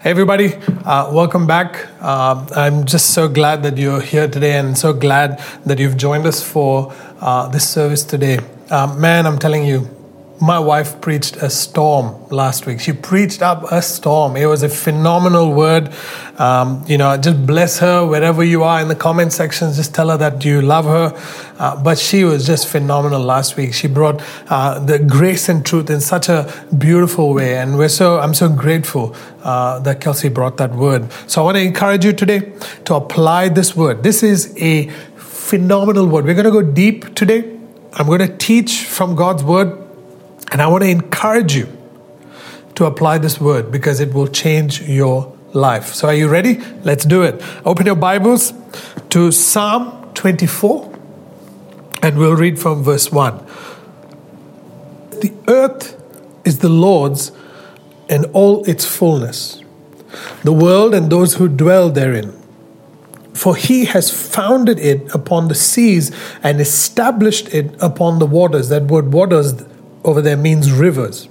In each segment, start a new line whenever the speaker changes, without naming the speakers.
Hey everybody, uh, welcome back. Uh, I'm just so glad that you're here today and so glad that you've joined us for uh, this service today. Uh, man, I'm telling you, my wife preached a storm last week. She preached up a storm. It was a phenomenal word. Um, you know, just bless her wherever you are in the comment sections. Just tell her that you love her. Uh, but she was just phenomenal last week. She brought uh, the grace and truth in such a beautiful way, and we're so I'm so grateful uh, that Kelsey brought that word. So I want to encourage you today to apply this word. This is a phenomenal word. We're going to go deep today. I'm going to teach from God's word and I want to encourage you to apply this word because it will change your life. So, are you ready? Let's do it. Open your Bibles to Psalm 24 and we'll read from verse 1. The earth is the Lord's and all its fullness, the world and those who dwell therein. For he has founded it upon the seas and established it upon the waters. That word waters over there means rivers.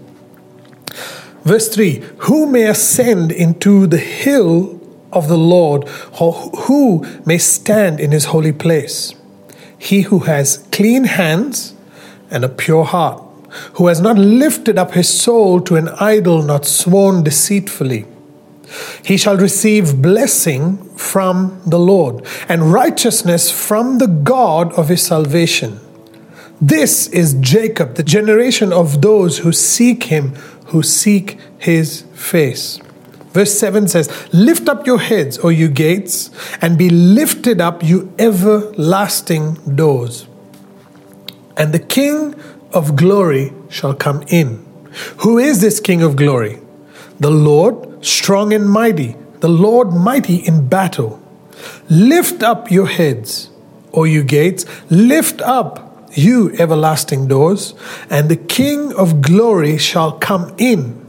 Verse 3 Who may ascend into the hill of the Lord, or who may stand in his holy place? He who has clean hands and a pure heart, who has not lifted up his soul to an idol, not sworn deceitfully. He shall receive blessing from the Lord and righteousness from the God of his salvation. This is Jacob, the generation of those who seek him, who seek his face. Verse 7 says, Lift up your heads, O you gates, and be lifted up, you everlasting doors. And the King of glory shall come in. Who is this King of glory? The Lord, strong and mighty, the Lord mighty in battle. Lift up your heads, O you gates, lift up you everlasting doors, and the King of glory shall come in.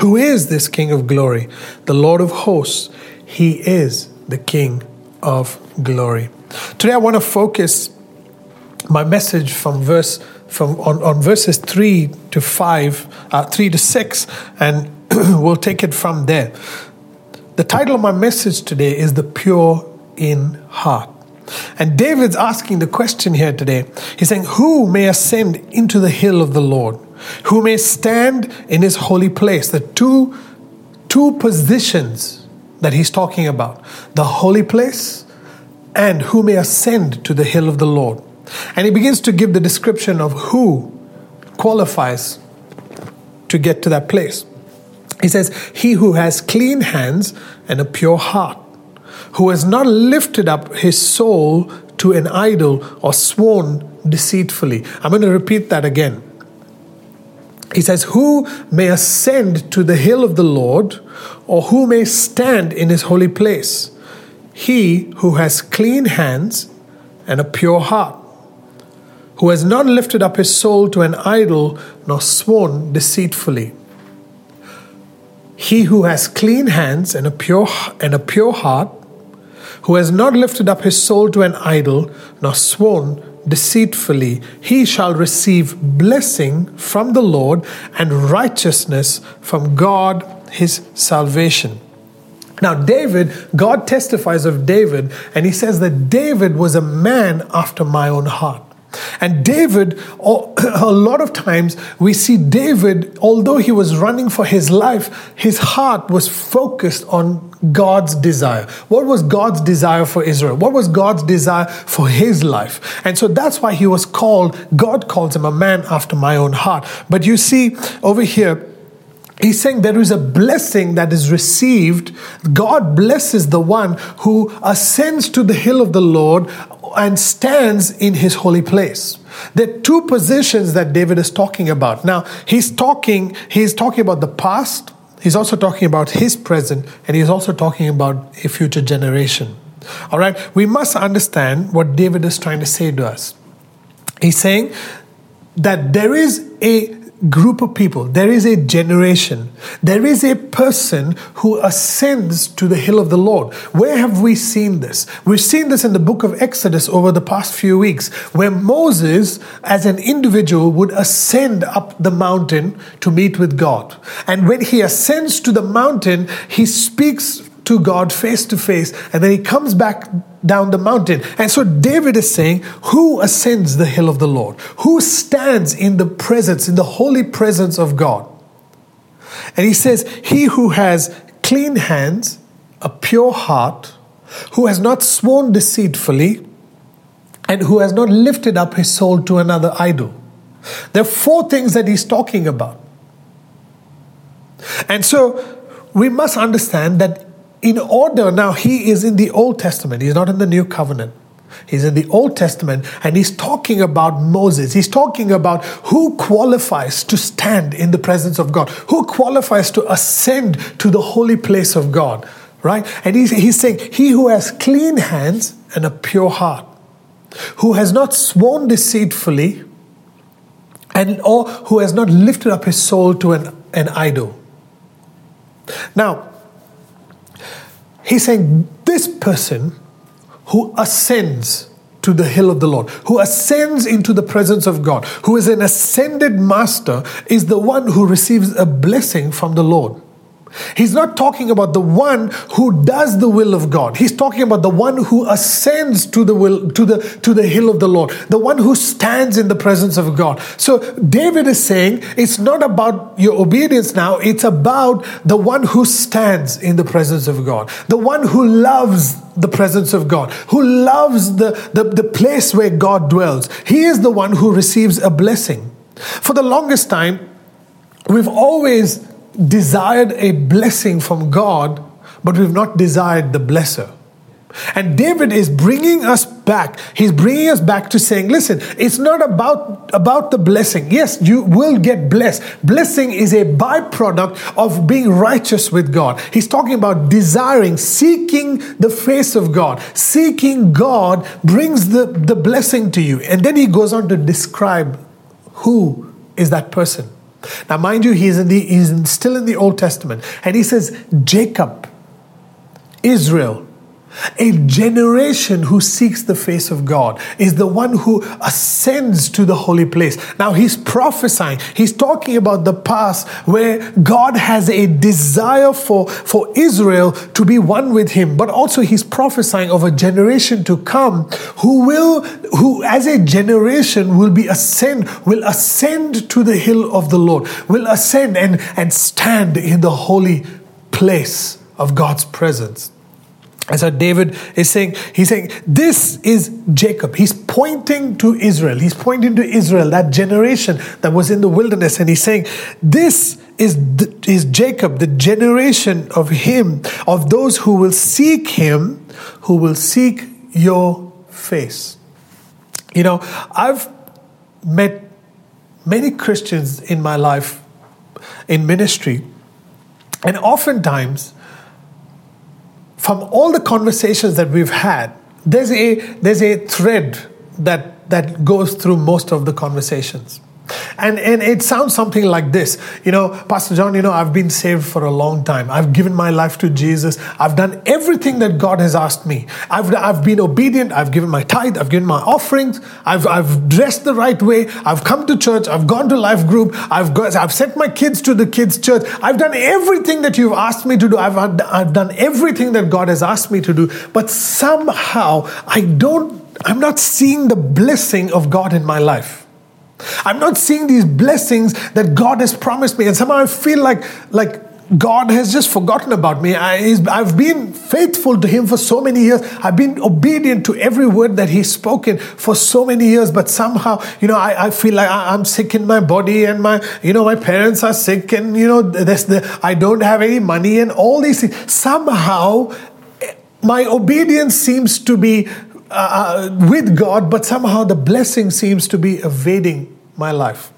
Who is this King of glory? The Lord of hosts. He is the King of glory. Today I want to focus my message from verse from on, on verses 3 to 5 uh, 3 to 6 and we'll take it from there the title of my message today is the pure in heart and David's asking the question here today. He's saying, Who may ascend into the hill of the Lord? Who may stand in his holy place? The two, two positions that he's talking about the holy place and who may ascend to the hill of the Lord. And he begins to give the description of who qualifies to get to that place. He says, He who has clean hands and a pure heart who has not lifted up his soul to an idol or sworn deceitfully. I'm going to repeat that again. He says, Who may ascend to the hill of the Lord, or who may stand in his holy place? He who has clean hands and a pure heart, who has not lifted up his soul to an idol, nor sworn deceitfully. He who has clean hands and a pure and a pure heart, who has not lifted up his soul to an idol, nor sworn deceitfully, he shall receive blessing from the Lord and righteousness from God his salvation. Now, David, God testifies of David, and he says that David was a man after my own heart. And David, a lot of times we see David, although he was running for his life, his heart was focused on God's desire. What was God's desire for Israel? What was God's desire for his life? And so that's why he was called, God calls him a man after my own heart. But you see over here, He's saying there is a blessing that is received. God blesses the one who ascends to the hill of the Lord and stands in his holy place. There are two positions that David is talking about. Now, he's talking, he's talking about the past, he's also talking about his present, and he's also talking about a future generation. All right, we must understand what David is trying to say to us. He's saying that there is a group of people, there is a generation, there is a person who ascends to the hill of the Lord. Where have we seen this? We've seen this in the book of Exodus over the past few weeks, where Moses, as an individual, would ascend up the mountain to meet with God. And when he ascends to the mountain, he speaks to God face to face, and then he comes back down the mountain. And so David is saying, Who ascends the hill of the Lord? Who stands in the presence, in the holy presence of God? And he says, He who has clean hands, a pure heart, who has not sworn deceitfully, and who has not lifted up his soul to another idol. There are four things that he's talking about. And so we must understand that in order, now he is in the Old Testament, he's not in the New Covenant. He's in the Old Testament and he's talking about Moses. He's talking about who qualifies to stand in the presence of God, who qualifies to ascend to the holy place of God, right? And he's, he's saying, He who has clean hands and a pure heart, who has not sworn deceitfully, and or who has not lifted up his soul to an, an idol. Now, He's saying this person who ascends to the hill of the Lord, who ascends into the presence of God, who is an ascended master, is the one who receives a blessing from the Lord. He's not talking about the one who does the will of God. He's talking about the one who ascends to the will to the to the hill of the Lord, the one who stands in the presence of God. So David is saying it's not about your obedience now, it's about the one who stands in the presence of God, the one who loves the presence of God, who loves the, the, the place where God dwells. He is the one who receives a blessing. For the longest time, we've always desired a blessing from God, but we've not desired the blesser. And David is bringing us back. He's bringing us back to saying, listen, it's not about, about the blessing. Yes, you will get blessed. Blessing is a byproduct of being righteous with God. He's talking about desiring, seeking the face of God. Seeking God brings the, the blessing to you. And then he goes on to describe who is that person. Now, mind you, he's, in the, he's still in the Old Testament. And he says, Jacob, Israel, a generation who seeks the face of God is the one who ascends to the holy place. Now he's prophesying, he's talking about the past where God has a desire for, for Israel to be one with him, but also he's prophesying of a generation to come who will, who as a generation will be ascend, will ascend to the hill of the Lord, will ascend and, and stand in the holy place of God's presence. And so David is saying, he's saying, this is Jacob. He's pointing to Israel. He's pointing to Israel, that generation that was in the wilderness. And he's saying, this is, is Jacob, the generation of him, of those who will seek him, who will seek your face. You know, I've met many Christians in my life in ministry, and oftentimes, from all the conversations that we've had, there's a, there's a thread that, that goes through most of the conversations. And, and it sounds something like this You know, Pastor John, you know, I've been saved for a long time. I've given my life to Jesus. I've done everything that God has asked me. I've, I've been obedient. I've given my tithe. I've given my offerings. I've, I've dressed the right way. I've come to church. I've gone to life group. I've, got, I've sent my kids to the kids' church. I've done everything that you've asked me to do. I've, I've done everything that God has asked me to do. But somehow I don't, I'm not seeing the blessing of God in my life. I'm not seeing these blessings that God has promised me, and somehow I feel like like God has just forgotten about me. I, have been faithful to Him for so many years. I've been obedient to every word that He's spoken for so many years. But somehow, you know, I, I feel like I, am sick in my body, and my, you know, my parents are sick, and you know, the I don't have any money, and all these things. Somehow, my obedience seems to be uh, uh, with God, but somehow the blessing seems to be evading my life.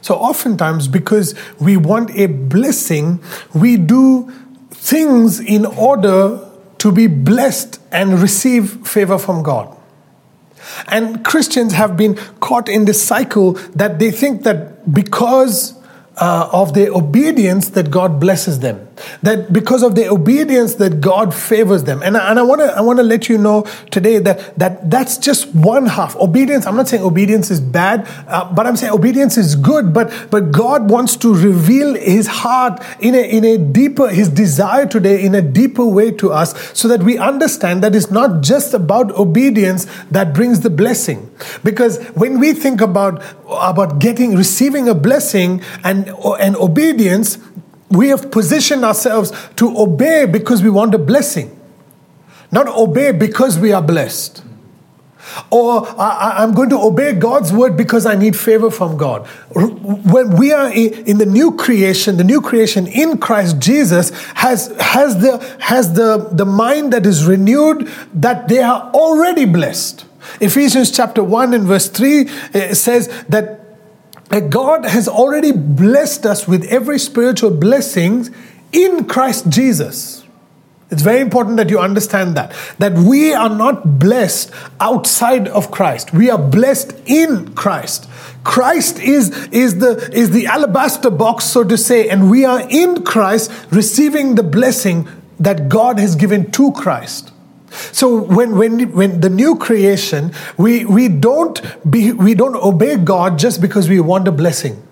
So, oftentimes, because we want a blessing, we do things in order to be blessed and receive favor from God. And Christians have been caught in this cycle that they think that because uh, of their obedience that God blesses them. That because of their obedience that God favors them. And, and I want to I want to let you know today that that that's just one half. Obedience. I'm not saying obedience is bad, uh, but I'm saying obedience is good. But but God wants to reveal His heart in a in a deeper His desire today in a deeper way to us, so that we understand that it's not just about obedience that brings the blessing. Because when we think about about getting receiving a blessing and and, obedience, we have positioned ourselves to obey because we want a blessing, not obey because we are blessed. Or I, am going to obey God's word because I need favor from God. When we are in the new creation, the new creation in Christ Jesus has, has, the, has the, the mind that is renewed that they are already blessed. Ephesians chapter 1 and verse 3 eh, says that that God has already blessed us with every spiritual blessing in Christ Jesus. It's very important that you understand that. That we are not blessed outside of Christ. We are blessed in Christ. Christ is, is, the, is the alabaster box, so to say, and we are in Christ receiving the blessing that God has given to Christ. So when, when, when the new creation, we, we, don't be, we don't obey God just because we want a blessing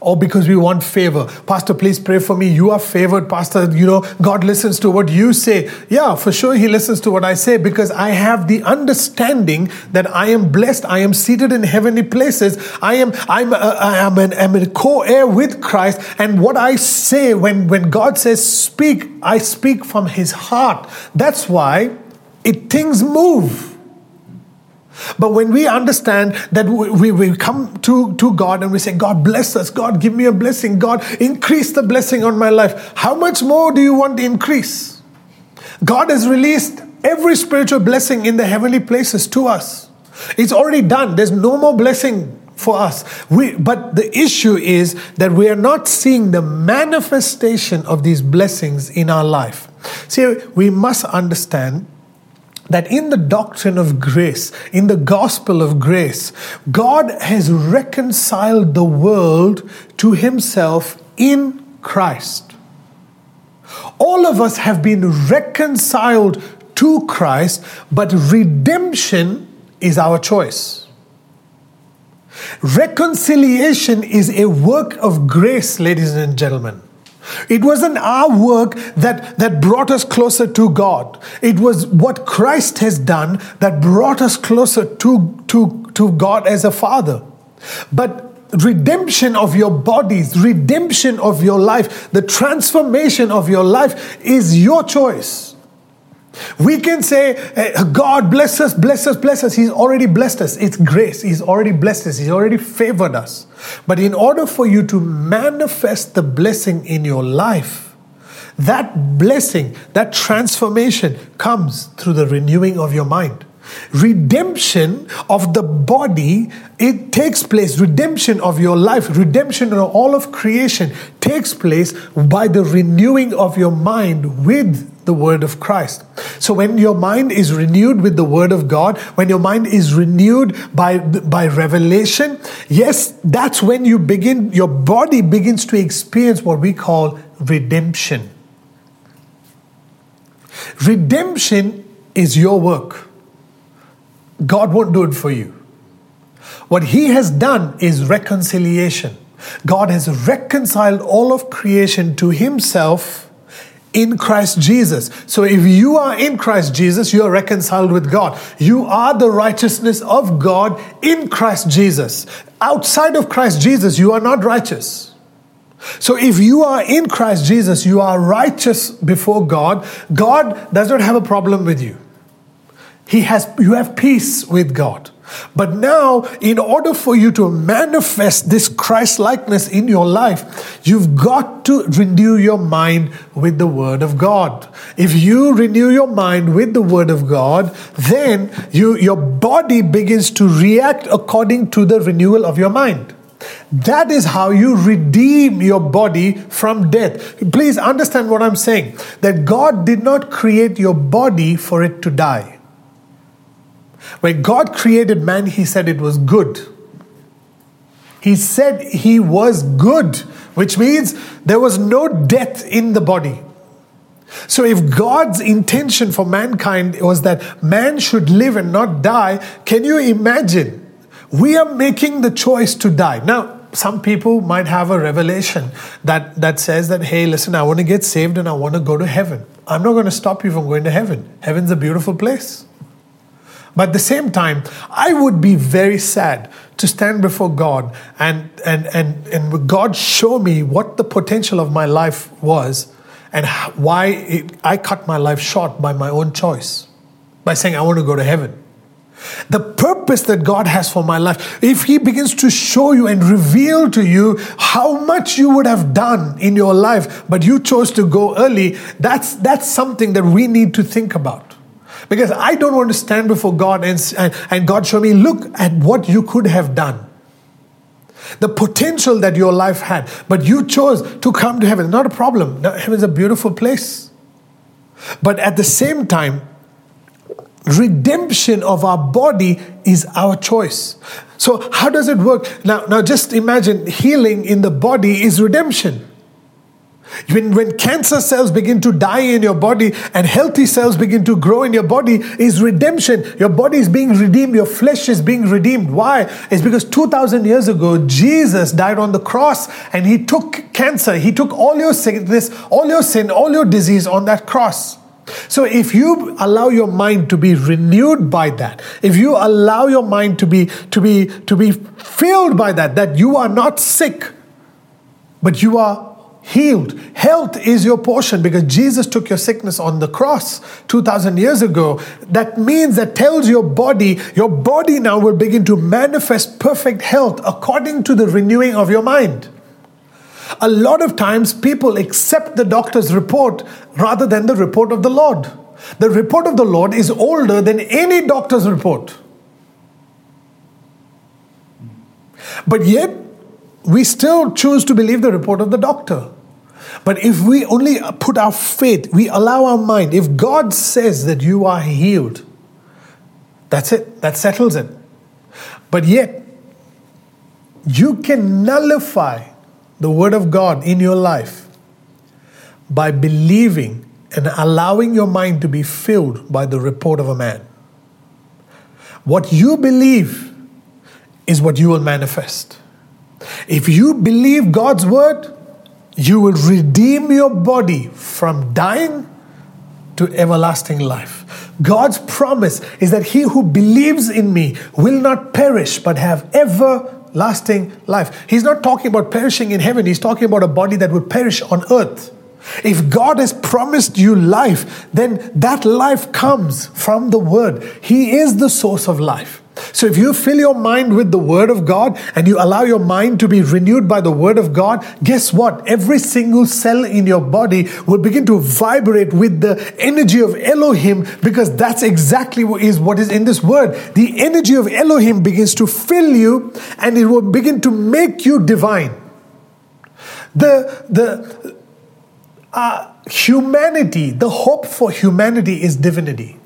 or because we want favor. Pastor, please pray for me. You are favored, Pastor. You know, God listens to what you say. Yeah, for sure, He listens to what I say because I have the understanding that I am blessed. I am seated in heavenly places. I am, I'm, a, I am an, I'm a co-heir with Christ. And what I say when, when God says speak, I speak from His heart. That's why it things move. But when we understand that we, we come to, to God and we say, God bless us, God give me a blessing, God increase the blessing on my life, how much more do you want to increase? God has released every spiritual blessing in the heavenly places to us. It's already done. There's no more blessing for us. We, but the issue is that we are not seeing the manifestation of these blessings in our life. See, we must understand that in the doctrine of grace, in the gospel of grace, God has reconciled the world to himself in Christ. All of us have been reconciled to Christ, but redemption is our choice. Reconciliation is a work of grace, ladies and gentlemen. It wasn't our work that, that brought us closer to God. It was what Christ has done that brought us closer to, to, to God as a Father. But redemption of your bodies, redemption of your life, the transformation of your life is your choice. We can say, eh, God bless us, bless us, bless us. He's already blessed us. It's grace. He's already blessed us. He's already favored us. But in order for you to manifest the blessing in your life, that blessing, that transformation comes through the renewing of your mind. Redemption of the body, it takes place. Redemption of your life, redemption of all of creation takes place by the renewing of your mind with the word of Christ. So when your mind is renewed with the word of God, when your mind is renewed by, by revelation, yes, that's when you begin, your body begins to experience what we call redemption. Redemption is your work. God won't do it for you. What He has done is reconciliation. God has reconciled all of creation to Himself in Christ Jesus. So if you are in Christ Jesus, you are reconciled with God. You are the righteousness of God in Christ Jesus. Outside of Christ Jesus, you are not righteous. So if you are in Christ Jesus, you are righteous before God. God does not have a problem with you. He has you have peace with God. But now, in order for you to manifest this Christ likeness in your life, you've got to renew your mind with the Word of God. If you renew your mind with the Word of God, then you, your body begins to react according to the renewal of your mind. That is how you redeem your body from death. Please understand what I'm saying that God did not create your body for it to die. When God created man, he said it was good. He said he was good, which means there was no death in the body. So, if God's intention for mankind was that man should live and not die, can you imagine? We are making the choice to die. Now, some people might have a revelation that, that says that, hey, listen, I want to get saved and I want to go to heaven. I'm not going to stop you from going to heaven. Heaven's a beautiful place. But at the same time, I would be very sad to stand before God and, and, and, and God show me what the potential of my life was and why it, I cut my life short by my own choice, by saying, I want to go to heaven. The purpose that God has for my life, if He begins to show you and reveal to you how much you would have done in your life, but you chose to go early, that's, that's something that we need to think about. Because I don't want to stand before God and, and, and God show me, look at what you could have done the potential that your life had, but you chose to come to heaven. Not a problem. Heaven's a beautiful place. But at the same time, redemption of our body is our choice. So, how does it work? Now, now just imagine healing in the body is redemption. When, when cancer cells begin to die in your body and healthy cells begin to grow in your body, is redemption. Your body is being redeemed, your flesh is being redeemed. Why? It's because 2,000 years ago, Jesus died on the cross and he took cancer, he took all your sickness, all your sin, all your disease on that cross. So if you allow your mind to be renewed by that, if you allow your mind to be to be to be filled by that, that you are not sick, but you are healed. Health is your portion because Jesus took your sickness on the cross 2000 years ago. That means that tells your body, your body now will begin to manifest perfect health according to the renewing of your mind. A lot of times people accept the doctor's report rather than the report of the Lord. The report of the Lord is older than any doctor's report. But yet, we still choose to believe the report of the doctor. But if we only put our faith, we allow our mind, if God says that you are healed, that's it, that settles it. But yet, you can nullify the Word of God in your life by believing and allowing your mind to be filled by the report of a man. What you believe is what you will manifest. If you believe God's word, you will redeem your body from dying to everlasting life. God's promise is that he who believes in me will not perish but have everlasting life. He's not talking about perishing in heaven, he's talking about a body that will perish on earth. If God has promised you life, then that life comes from the Word. He is the source of life. So if you fill your mind with the Word of God and you allow your mind to be renewed by the Word of God, guess what? Every single cell in your body will begin to vibrate with the energy of Elohim because that's exactly what is what is in this word. The energy of Elohim begins to fill you and it will begin to make you divine. The the uh, humanity, the hope for humanity is divinity.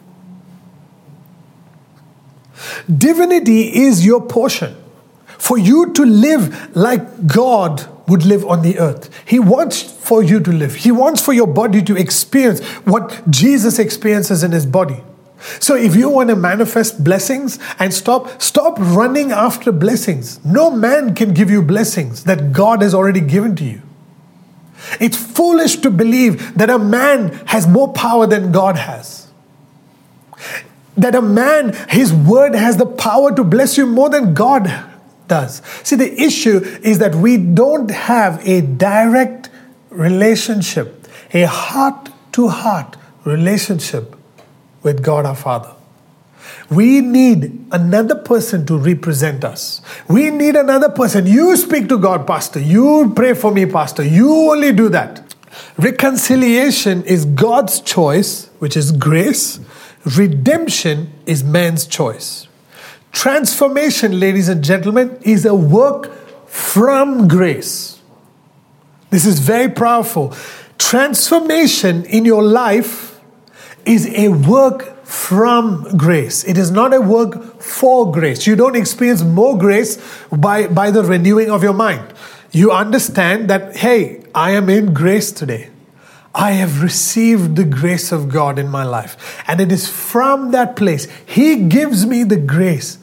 Divinity is your portion. For you to live like God would live on the earth. He wants for you to live. He wants for your body to experience what Jesus experiences in his body. So if you want to manifest blessings and stop stop running after blessings. No man can give you blessings that God has already given to you. It's foolish to believe that a man has more power than God has that a man, his word has the power to bless you more than God does. See, the issue is that we don't have a direct relationship, a heart to heart relationship with God our Father. We need another person to represent us. We need another person. You speak to God, Pastor. You pray for me, Pastor. You only do that. Reconciliation is God's choice, which is grace Redemption is man's choice. Transformation, ladies and gentlemen, is a work from grace. This is very powerful. Transformation in your life is a work from grace. It is not a work for grace. You don't experience more grace by, by the renewing of your mind. You understand that, hey, I am in grace today. I have received the grace of God in my life. And it is from that place, He gives me the grace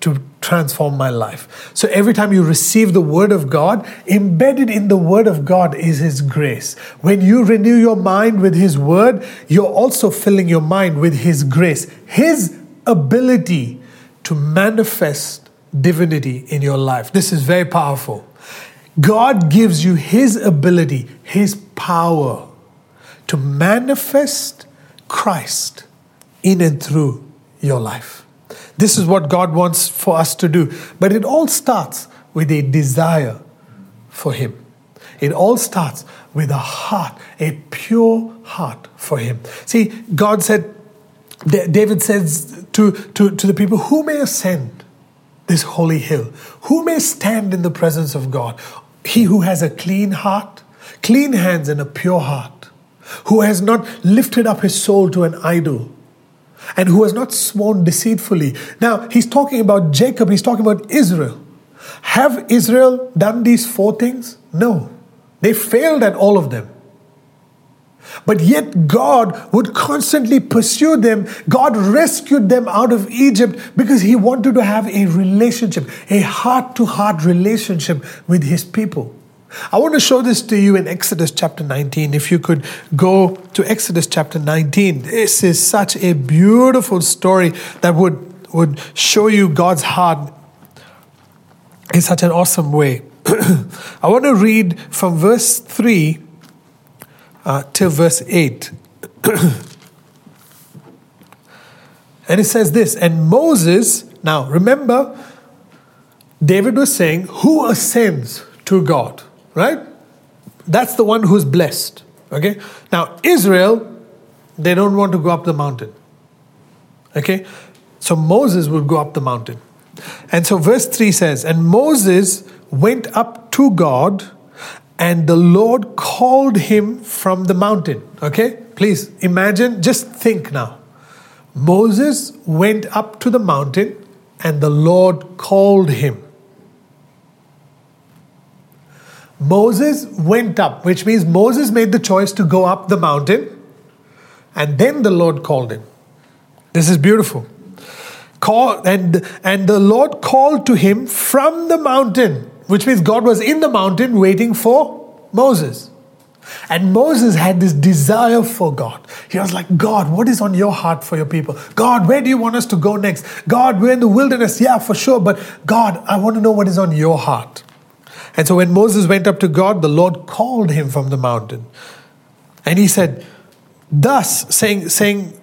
to transform my life. So every time you receive the Word of God, embedded in the Word of God is His grace. When you renew your mind with His Word, you're also filling your mind with His grace, His ability to manifest divinity in your life. This is very powerful. God gives you His ability, His power to manifest Christ in and through your life. This is what God wants for us to do. But it all starts with a desire for Him. It all starts with a heart, a pure heart for Him. See, God said, David says to, to, to the people, Who may ascend this holy hill? Who may stand in the presence of God? He who has a clean heart, clean hands, and a pure heart who has not lifted up his soul to an idol, and who has not sworn deceitfully. Now, he's talking about Jacob, he's talking about Israel. Have Israel done these four things? No. They failed at all of them. But yet, God would constantly pursue them. God rescued them out of Egypt because He wanted to have a relationship, a heart to heart relationship with His people. I want to show this to you in Exodus chapter 19. If you could go to Exodus chapter 19, this is such a beautiful story that would, would show you God's heart in such an awesome way. I want to read from verse 3 uh, till verse 8. and it says this And Moses, now remember, David was saying, Who ascends to God? Right? That's the one who's blessed. Okay? Now, Israel, they don't want to go up the mountain. Okay? So Moses would go up the mountain. And so verse 3 says, And Moses went up to God, and the Lord called him from the mountain. Okay? Please imagine, just think now. Moses went up to the mountain, and the Lord called him. Moses went up, which means Moses made the choice to go up the mountain, and then the Lord called him. This is beautiful. Call, and, and the Lord called to him from the mountain, which means God was in the mountain waiting for Moses. And Moses had this desire for God. He was like, God, what is on your heart for your people? God, where do you want us to go next? God, we're in the wilderness. Yeah, for sure. But God, I want to know what is on your heart. And so when Moses went up to God, the Lord called him from the mountain. And he said, Thus, saying, saying,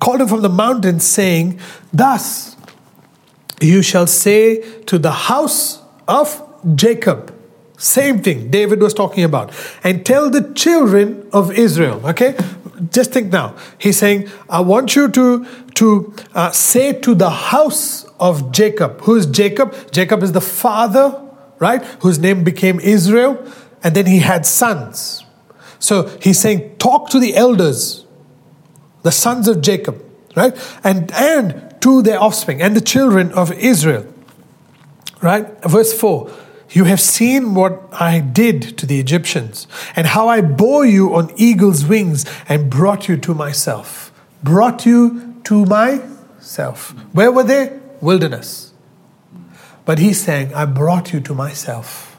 called him from the mountain, saying, Thus you shall say to the house of Jacob. Same thing David was talking about. And tell the children of Israel. Okay? Just think now. He's saying, I want you to, to uh, say to the house of Jacob. Who is Jacob? Jacob is the father right? Whose name became Israel, and then he had sons. So he's saying, talk to the elders, the sons of Jacob, right? And and to their offspring and the children of Israel. Right? Verse 4. You have seen what I did to the Egyptians, and how I bore you on eagle's wings and brought you to myself. Brought you to myself. Where were they? Wilderness. But he's saying, I brought you to myself.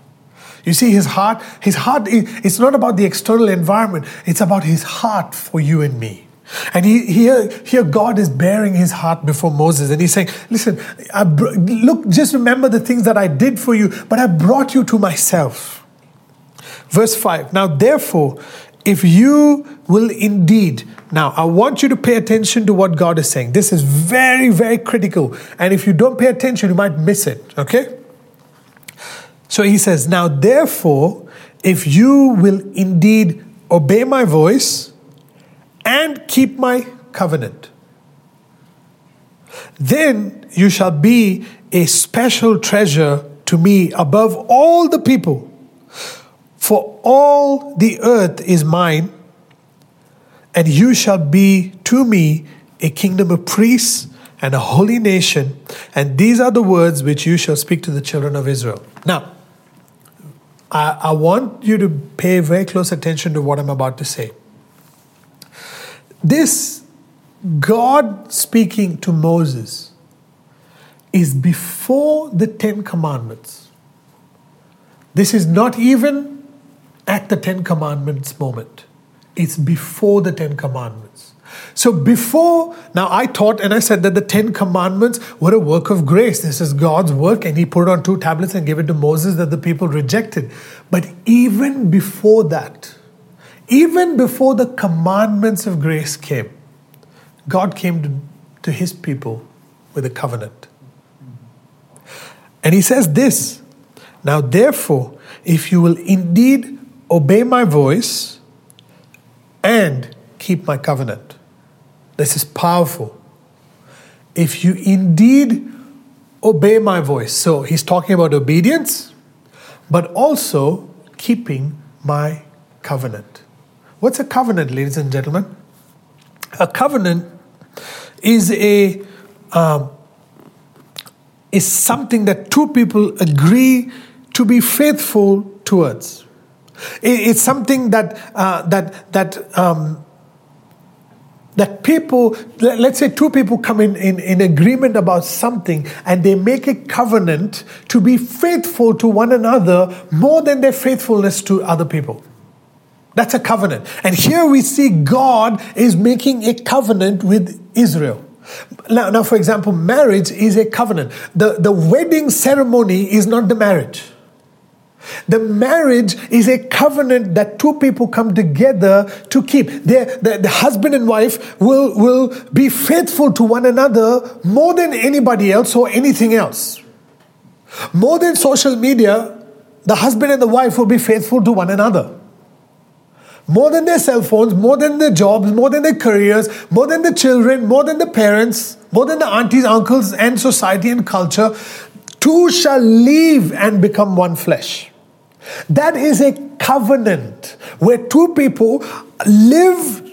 You see, his heart, his heart, it's not about the external environment, it's about his heart for you and me. And he, here, here God is bearing his heart before Moses and he's saying, Listen, I, look, just remember the things that I did for you, but I brought you to myself. Verse 5 Now, therefore, if you will indeed now, I want you to pay attention to what God is saying. This is very, very critical. And if you don't pay attention, you might miss it. Okay? So he says, Now, therefore, if you will indeed obey my voice and keep my covenant, then you shall be a special treasure to me above all the people. For all the earth is mine and you shall be to me a kingdom of priests and a holy nation, and these are the words which you shall speak to the children of Israel. Now, I, I want you to pay very close attention to what I'm about to say. This God speaking to Moses is before the Ten Commandments. This is not even at the Ten Commandments moment, it's before the Ten Commandments. So, before, now I taught and I said that the Ten Commandments were a work of grace. This is God's work, and He put it on two tablets and gave it to Moses that the people rejected. But even before that, even before the commandments of grace came, God came to, to His people with a covenant. And He says this Now, therefore, if you will indeed obey my voice and keep my covenant, this is powerful. If you indeed obey my voice, so he's talking about obedience, but also keeping my covenant. What's a covenant, ladies and gentlemen? A covenant is a um, is something that two people agree to be faithful towards. It's something that uh, that that um, that people, let's say two people come in, in, in agreement about something and they make a covenant to be faithful to one another more than their faithfulness to other people. That's a covenant. And here we see God is making a covenant with Israel. Now, now, for example, marriage is a covenant. The, the wedding ceremony is not the marriage. The marriage is a covenant that two people come together to keep. the, the husband and wife will, will be faithful to one another more than anybody else or anything else. More than social media, the husband and the wife will be faithful to one another. More than their cell phones, more than their jobs, more than their careers, more than the children, more than the parents, more than the aunties, uncles, and society and culture, two shall leave and become one flesh. That is a covenant where two people live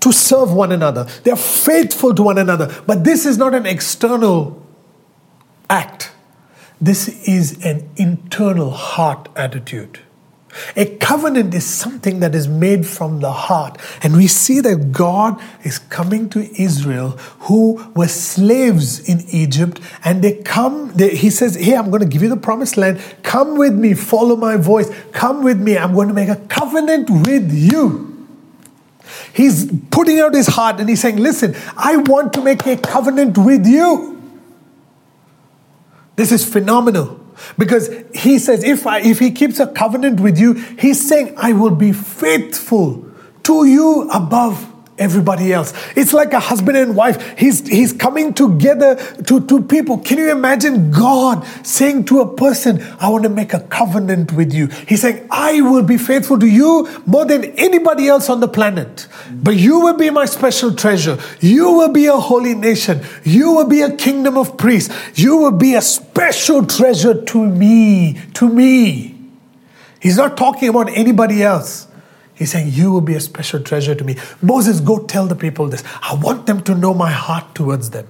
to serve one another. They're faithful to one another. But this is not an external act, this is an internal heart attitude. A covenant is something that is made from the heart. And we see that God is coming to Israel who were slaves in Egypt. And they come, they, he says, Hey, I'm going to give you the promised land. Come with me, follow my voice. Come with me. I'm going to make a covenant with you. He's putting out his heart and he's saying, Listen, I want to make a covenant with you. This is phenomenal. Because he says, if, I, if he keeps a covenant with you, he's saying, I will be faithful to you above everybody else. It's like a husband and wife. He's, he's coming together to, to people. Can you imagine God saying to a person, I want to make a covenant with you? He's saying, I will be faithful to you more than anybody else on the planet. But you will be my special treasure. You will be a holy nation. You will be a kingdom of priests. You will be a special treasure to me, to me. He's not talking about anybody else. He's saying, You will be a special treasure to me. Moses, go tell the people this. I want them to know my heart towards them.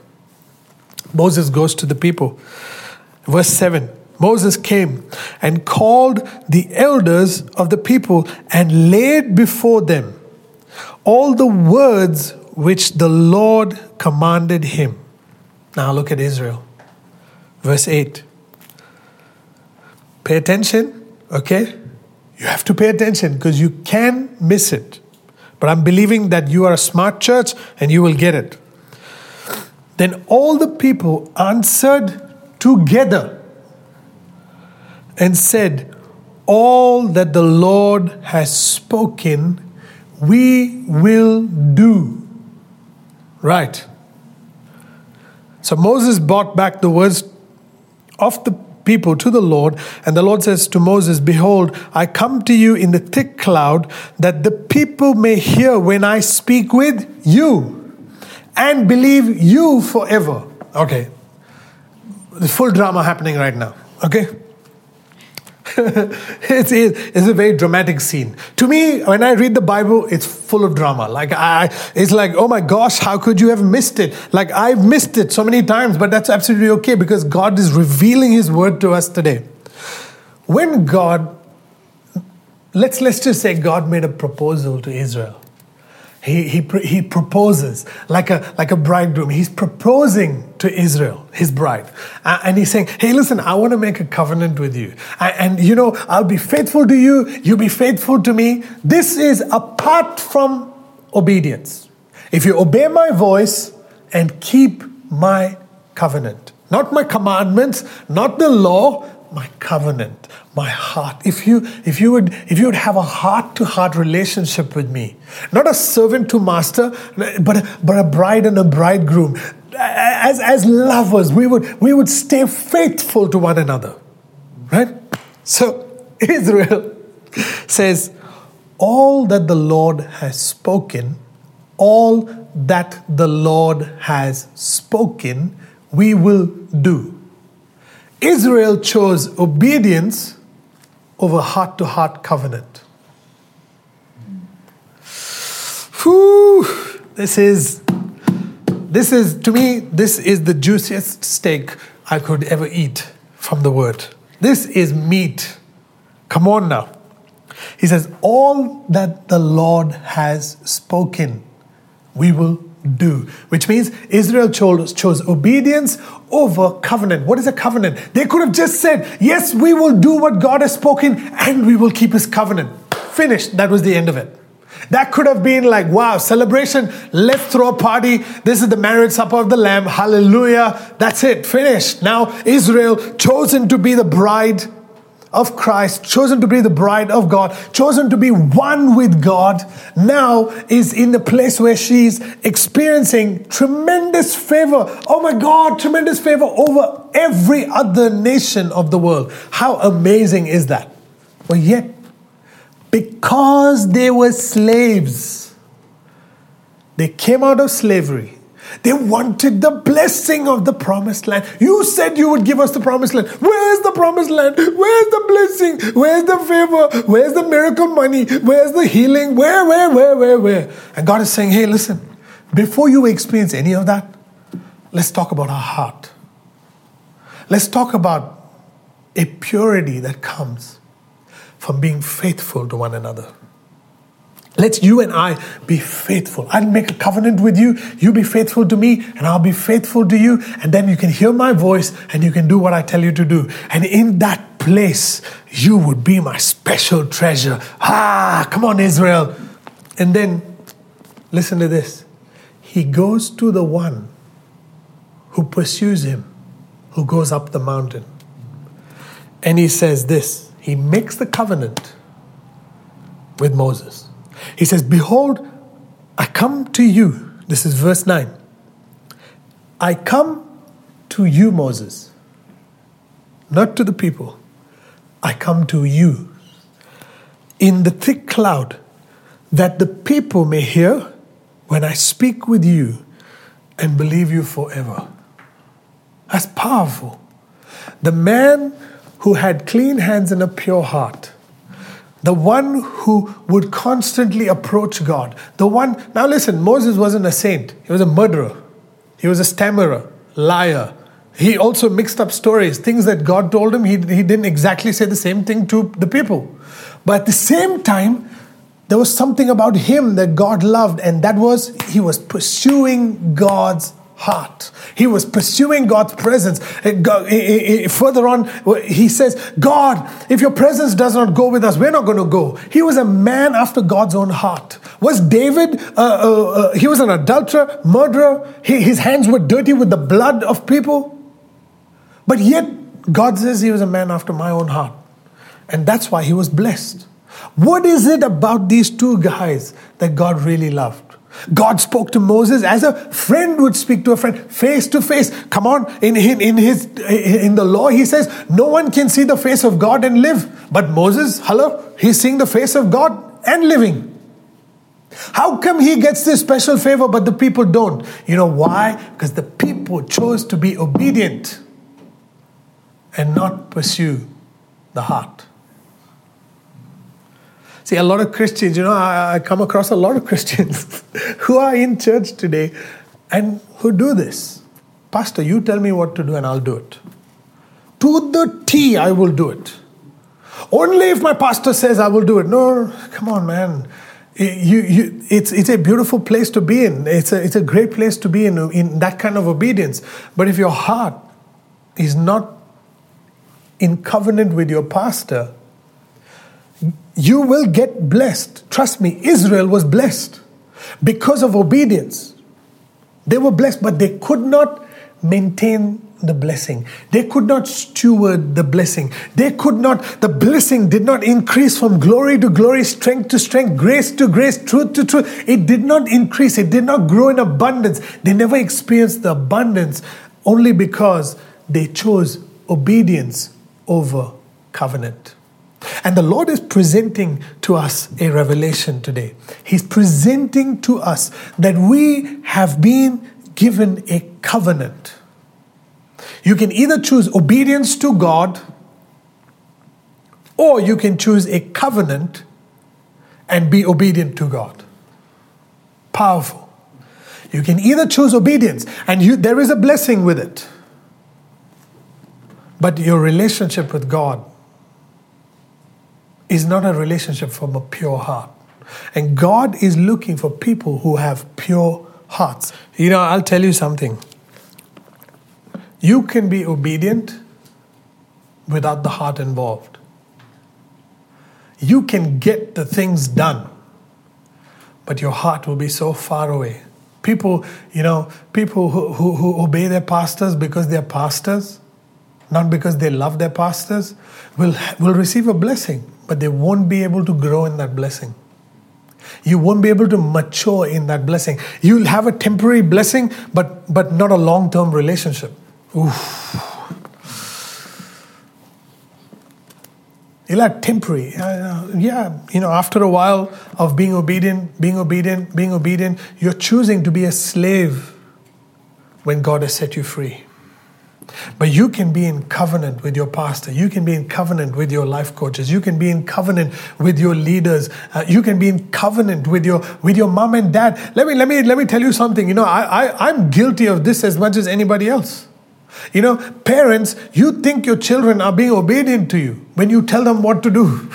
Moses goes to the people. Verse 7 Moses came and called the elders of the people and laid before them all the words which the Lord commanded him. Now look at Israel. Verse 8. Pay attention, okay? You have to pay attention because you can miss it. But I'm believing that you are a smart church and you will get it. Then all the people answered together and said, All that the Lord has spoken, we will do. Right. So Moses brought back the words of the people to the Lord. And the Lord says to Moses, Behold, I come to you in the thick cloud, that the people may hear when I speak with you and believe you forever. Okay. The full drama happening right now. Okay? it's, it's a very dramatic scene. To me, when I read the Bible, it's full of drama. Like I, it's like, oh my gosh, how could you have missed it? Like I've missed it so many times, but that's absolutely okay because God is revealing His word to us today. When God, let's let's just say God made a proposal to Israel. He, he, he proposes like a, like a bridegroom. He's proposing to Israel, his bride. Uh, and he's saying, Hey, listen, I want to make a covenant with you. and, you know, I'll be faithful to you. You be faithful to me. This is apart from obedience. If you obey my voice and keep my covenant, not my commandments, not the law, my covenant, my heart. If you if you would if you would have a heart to heart relationship with me, not a servant to master, but but a bride and a bridegroom, as as lovers, we would we would stay faithful to one another, right? So Israel says, all that the Lord has spoken, all that the Lord has spoken, we will do. Israel chose obedience over heart to heart covenant. Whew, this is this is to me this is the juiciest steak I could ever eat from the word. This is meat. Come on now. He says, All that the Lord has spoken, we will do, which means Israel chose, chose obedience over covenant. What is a covenant? They could have just said, Yes, we will do what God has spoken and we will keep his covenant. Finished. That was the end of it. That could have been like, wow, celebration. Let's throw a party. This is the marriage supper of the Lamb. Hallelujah. That's it. Finished. Now, Israel chosen to be the bride of Christ, chosen to be the bride of God, chosen to be one with God, now is in the place where she's experiencing tremendous favor. Oh my God, tremendous favor over every other nation of the world. How amazing is that? But yet, because they were slaves, they came out of slavery they wanted the blessing of the promised land. You said you would give us the promised land. Where's the promised land? Where's the blessing? Where's the favor? Where's the miracle money? Where's the healing? Where, where, where, where, where? And God is saying, hey, listen, before you experience any of that, let's talk about our heart. Let's talk about a purity that comes from being faithful to one another. Let you and I be faithful. I'll make a covenant with you. You be faithful to me, and I'll be faithful to you. And then you can hear my voice and you can do what I tell you to do. And in that place, you would be my special treasure. Ah, come on, Israel. And then, listen to this. He goes to the one who pursues him, who goes up the mountain. And he says this He makes the covenant with Moses. He says, Behold, I come to you. This is verse 9. I come to you, Moses, not to the people. I come to you in the thick cloud, that the people may hear when I speak with you and believe you forever. That's powerful. The man who had clean hands and a pure heart the one who would constantly approach God. The one, now listen, Moses wasn't a saint, he was a murderer, he was a stammerer, liar. He also mixed up stories, things that God told him, he, he didn't exactly say the same thing to the people. But at the same time, there was something about him that God loved, and that was he was pursuing God's heart. He was pursuing God's presence. Further on, he says, God, if your presence does not go with us, we're not going to go. He was a man after God's own heart. Was David, uh, uh, uh, he was an adulterer, murderer. He, his hands were dirty with the blood of people. But yet, God says he was a man after my own heart. And that's why he was blessed. What is it about these two guys that God really loved? God spoke to Moses as a friend would speak to a friend, face to face. Come on, in, in, in, his, in the law, he says, no one can see the face of God and live. But Moses, hello, he's seeing the face of God and living. How come he gets this special favor but the people don't? You know why? Because the people chose to be obedient and not pursue the heart. See, a lot of Christians, you know, I, I come across a lot of Christians who are in church today and who do this. Pastor, you tell me what to do and I'll do it. To the T, I will do it. Only if my pastor says I will do it. No, come on, man. You, you, it's, it's a beautiful place to be in. It's a, it's a great place to be in, in that kind of obedience. But if your heart is not in covenant with your pastor, you will get blessed. Trust me, Israel was blessed because of obedience. They were blessed, but they could not maintain the blessing. They could not steward the blessing. They could not, the blessing did not increase from glory to glory, strength to strength, grace to grace, truth to truth. It did not increase. It did not grow in abundance. They never experienced the abundance only because they chose obedience over covenant. And the Lord is presenting to us a revelation today. He's presenting to us that we have been given a covenant. You can either choose obedience to God or you can choose a covenant and be obedient to God. Powerful. You can either choose obedience and you, there is a blessing with it. But your relationship with God is not a relationship from a pure heart. And God is looking for people who have pure hearts. You know, I'll tell you something. You can be obedient without the heart involved. You can get the things done, but your heart will be so far away. People, you know, people who, who, who obey their pastors because they're pastors, not because they love their pastors, will, will receive a blessing but they won't be able to grow in that blessing. You won't be able to mature in that blessing. You'll have a temporary blessing, but, but not a long term relationship. Oof. You'll have temporary. Uh, yeah, you know, after a while of being obedient, being obedient, being obedient, you're choosing to be a slave when God has set you free. But you can be in covenant with your pastor. You can be in covenant with your life coaches. You can be in covenant with your leaders. Uh, you can be in covenant with your with your mom and dad. Let me let me let me tell you something. You know, I, I I'm guilty of this as much as anybody else. You know, parents, you think your children are being obedient to you when you tell them what to do.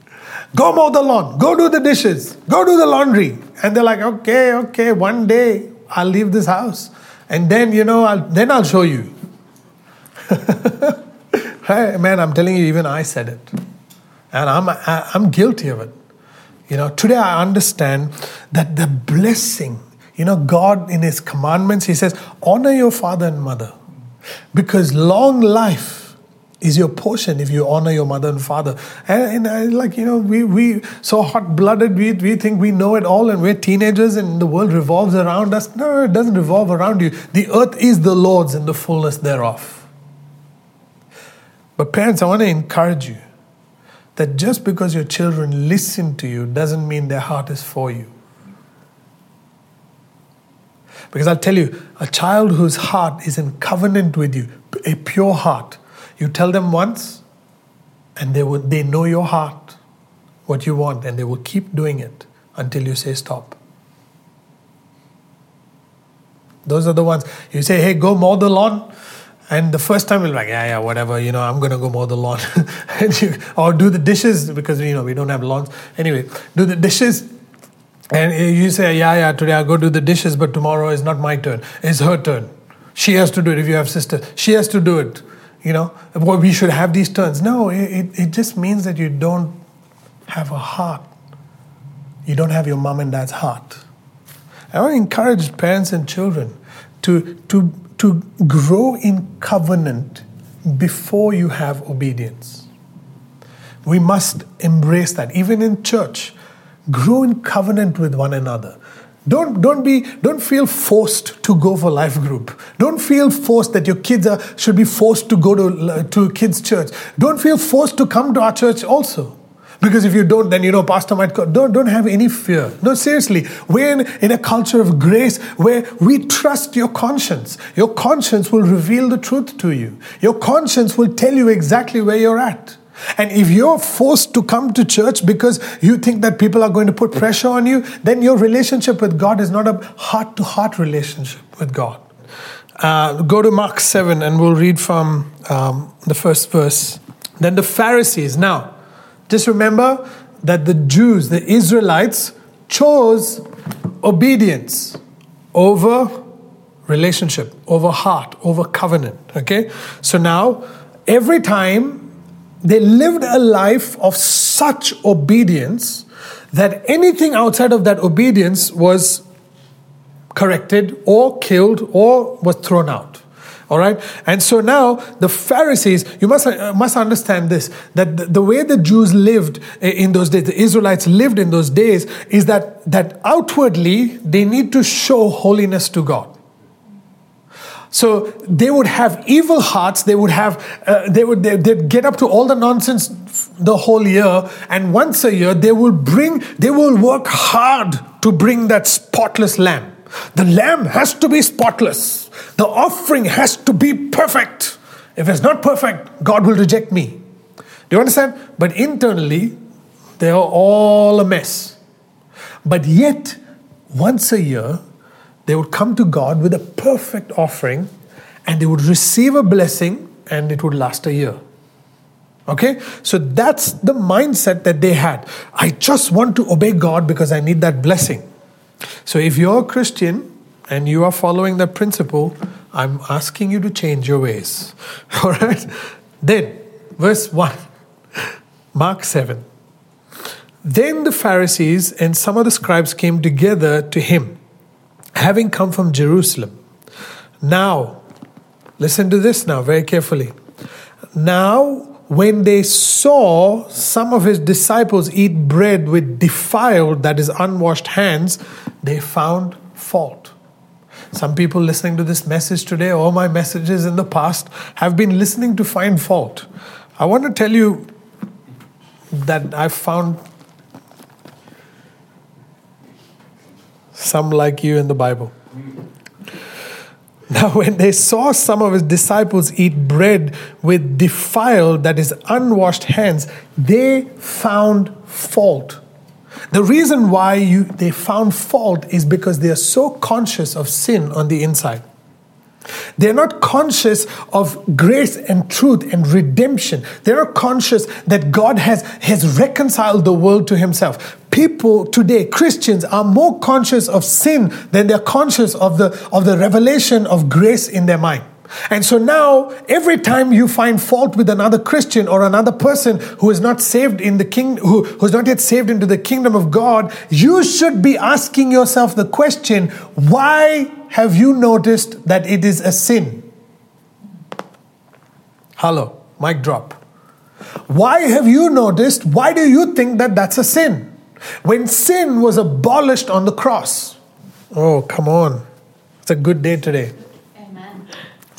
go mow the lawn, go do the dishes, go do the laundry. And they're like, okay, okay, one day I'll leave this house. And then, you know, I'll, then I'll show you. hey, man, I'm telling you, even I said it. And I'm, I'm guilty of it. You know, today I understand that the blessing, you know, God in His commandments, He says, honor your father and mother. Because long life is your portion if you honor your mother and father. And, and uh, like, you know, we, we so hot blooded, we, we think we know it all and we're teenagers and the world revolves around us. No, it doesn't revolve around you. The earth is the Lord's and the fullness thereof. But parents, I want to encourage you that just because your children listen to you doesn't mean their heart is for you. Because I'll tell you, a child whose heart is in covenant with you, a pure heart, you tell them once, and they, will, they know your heart, what you want, and they will keep doing it until you say stop. Those are the ones you say, hey, go mow the lawn. And the first time we're like, yeah, yeah, whatever, you know, I'm gonna go mow the lawn, you, or do the dishes because you know we don't have lawns. Anyway, do the dishes, and you say, yeah, yeah, today I'll go do the dishes, but tomorrow is not my turn; it's her turn. She has to do it. If you have sisters, she has to do it. You know, well, we should have these turns. No, it, it just means that you don't have a heart. You don't have your mom and dad's heart. I want to encourage parents and children to, to to grow in covenant before you have obedience. We must embrace that. Even in church, grow in covenant with one another. Don't, don't, be, don't feel forced to go for life group. Don't feel forced that your kids are, should be forced to go to, to kids' church. Don't feel forced to come to our church also. Because if you don't, then you know, pastor might go. Don't, don't have any fear. No, seriously. We're in, in a culture of grace where we trust your conscience. Your conscience will reveal the truth to you. Your conscience will tell you exactly where you're at. And if you're forced to come to church because you think that people are going to put pressure on you, then your relationship with God is not a heart to heart relationship with God. Uh, go to Mark 7 and we'll read from um, the first verse. Then the Pharisees. Now, just remember that the Jews, the Israelites, chose obedience over relationship, over heart, over covenant. Okay? So now, every time they lived a life of such obedience that anything outside of that obedience was corrected or killed or was thrown out. All right. And so now the Pharisees, you must, uh, must understand this that the, the, way the Jews lived in those days, the Israelites lived in those days, is that, that outwardly they need to show holiness to God. So they would have evil hearts. They would have, uh, they would they, would get up to all the nonsense the whole year, and once a year they will bring, they will work hard to bring that spotless lamb. The lamb has to be spotless. The offering has to be perfect. If it's not perfect, God will reject me. Do you understand? But internally, they are all a mess. But yet, once a year, they would come to God with a perfect offering and they would receive a blessing and it would last a year. Okay? So that's the mindset that they had. I just want to obey God because I need that blessing. So if you're a Christian and you are following that principle, I'm asking you to change your ways. All right? Then, verse 1, Mark 7. Then the Pharisees and some of the scribes came together to him having come from Jerusalem. Now, listen to this now very carefully. Now, when they saw some of his disciples eat bread with defiled, that is, unwashed hands, they found fault. Some people listening to this message today, or my messages in the past, have been listening to find fault. I want to tell you that I've found some like you in the Bible. Now, when they saw some of his disciples eat bread with defiled, that is, unwashed hands, they found fault. The reason why you, they found fault is because they are so conscious of sin on the inside. They're not conscious of grace and truth and redemption. They're not conscious that God has, has reconciled the world to Himself. People today, Christians, are more conscious of sin than they're conscious of the, of the revelation of grace in their mind. And so now, every time you find fault with another Christian or another person who is not saved in the king, who, who's not yet saved into the kingdom of God, you should be asking yourself the question, why have you noticed that it is a sin? Hello, mic drop. Why have you noticed? Why do you think that that's a sin? When sin was abolished on the cross. Oh, come on. It's a good day today.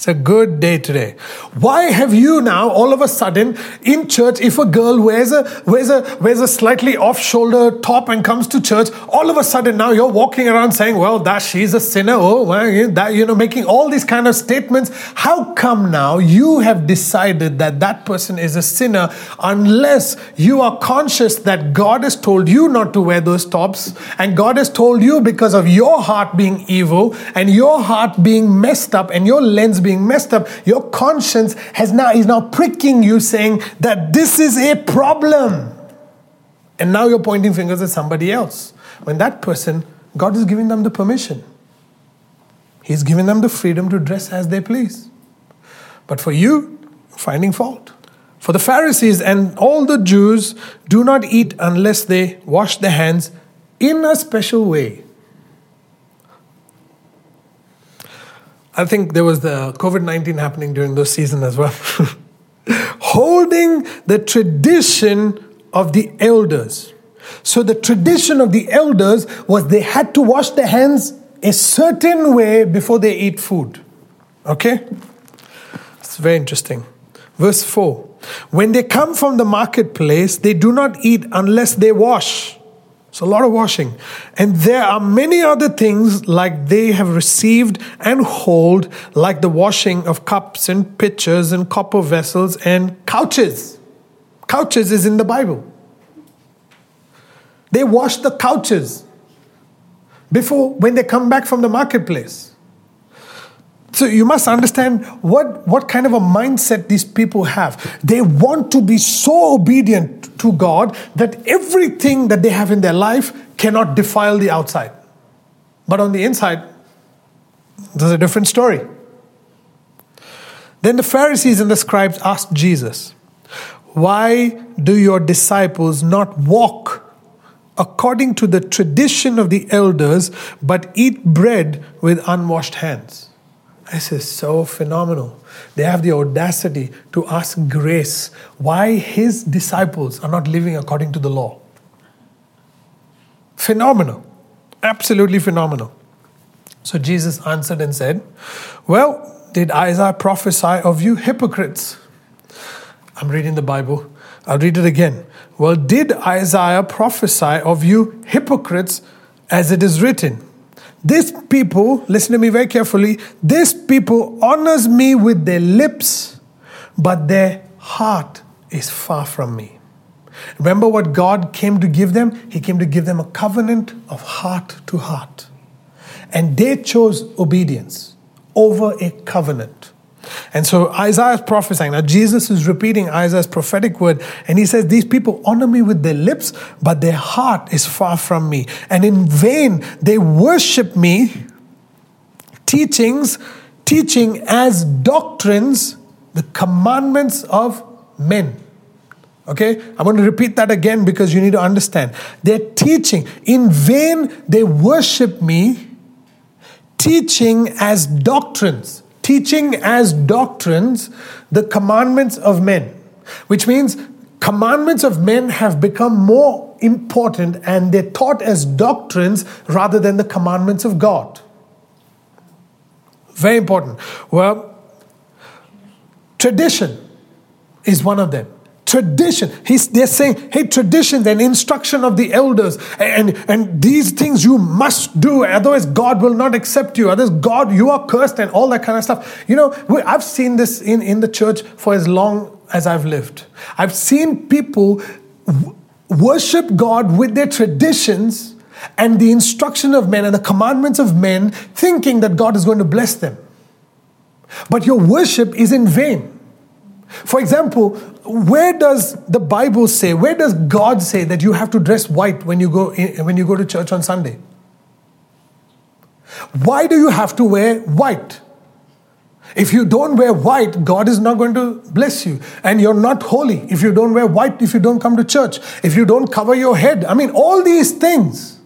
It's a good day today. Why have you now all of a sudden in church, if a girl wears a wears a wears a slightly off-shoulder top and comes to church, all of a sudden now you're walking around saying, "Well, that she's a sinner." Oh, well, that you know, making all these kind of statements. How come now you have decided that that person is a sinner unless you are conscious that God has told you not to wear those tops, and God has told you because of your heart being evil and your heart being messed up and your lens being messed up, your conscience has now is now pricking you saying that this is a problem. And now you're pointing fingers at somebody else. When that person, God is giving them the permission. He's giving them the freedom to dress as they please. But for you, finding fault. For the Pharisees and all the Jews do not eat unless they wash their hands in a special way I think there was the COVID 19 happening during those season as well. Holding the tradition of the elders. So, the tradition of the elders was they had to wash their hands a certain way before they eat food. Okay? It's very interesting. Verse 4 When they come from the marketplace, they do not eat unless they wash. So, a lot of washing. And there are many other things like they have received and hold, like the washing of cups and pitchers and copper vessels and couches. couches is in the Bible. They wash the couches before when they come back from the marketplace. So you must understand what, what kind of a mindset these people have. They want to be so obedient to God that everything that they have in their life cannot defile the outside. But on the inside, there's a different story. Then the Pharisees and the scribes asked Jesus, Why do your disciples not walk according to the tradition of the elders, but eat bread with unwashed hands? This is so phenomenal. They have the audacity to ask grace why his disciples are not living according to the law. Phenomenal. Absolutely phenomenal. So Jesus answered and said, Well, did Isaiah prophesy of you hypocrites? I'm reading the Bible. I'll read it again. Well, did Isaiah prophesy of you hypocrites as it is written? This people, listen to me very carefully, this people honors me with their lips, but their heart is far from me. Remember what God came to give them? He came to give them a covenant of heart to heart. And they chose obedience over a covenant. And so Isaiah is prophesying. Now, Jesus is repeating Isaiah's prophetic word, and he says, These people honor me with their lips, but their heart is far from me. And in vain they worship me, teachings, teaching as doctrines the commandments of men. Okay, I'm going to repeat that again because you need to understand. They're teaching. In vain they worship me, teaching as doctrines teaching as doctrines the commandments of men, which means commandments of men have become more important and they're taught as doctrines rather than the commandments of God. Very important. Well, tradition is one of them tradition. He's, they're saying, hey, tradition and instruction of the elders, and, and these things you must do, otherwise God will not accept you. Otherwise, God, you are cursed, and all that kind of stuff. You know, I've seen this in, in the church for as long as I've lived. I've seen people worship God with their traditions and the instruction of men and the commandments of men, thinking that God is going to bless them. But your worship is in vain. For example, where does the Bible say, where does God say that you have to dress white when you go, in, when you go to church on Sunday? Why do you have to wear white? If you don't wear white, God is not going to bless you. And you're not holy if you don't wear white, if you don't come to church, if you don't cover your head. I mean, all these things.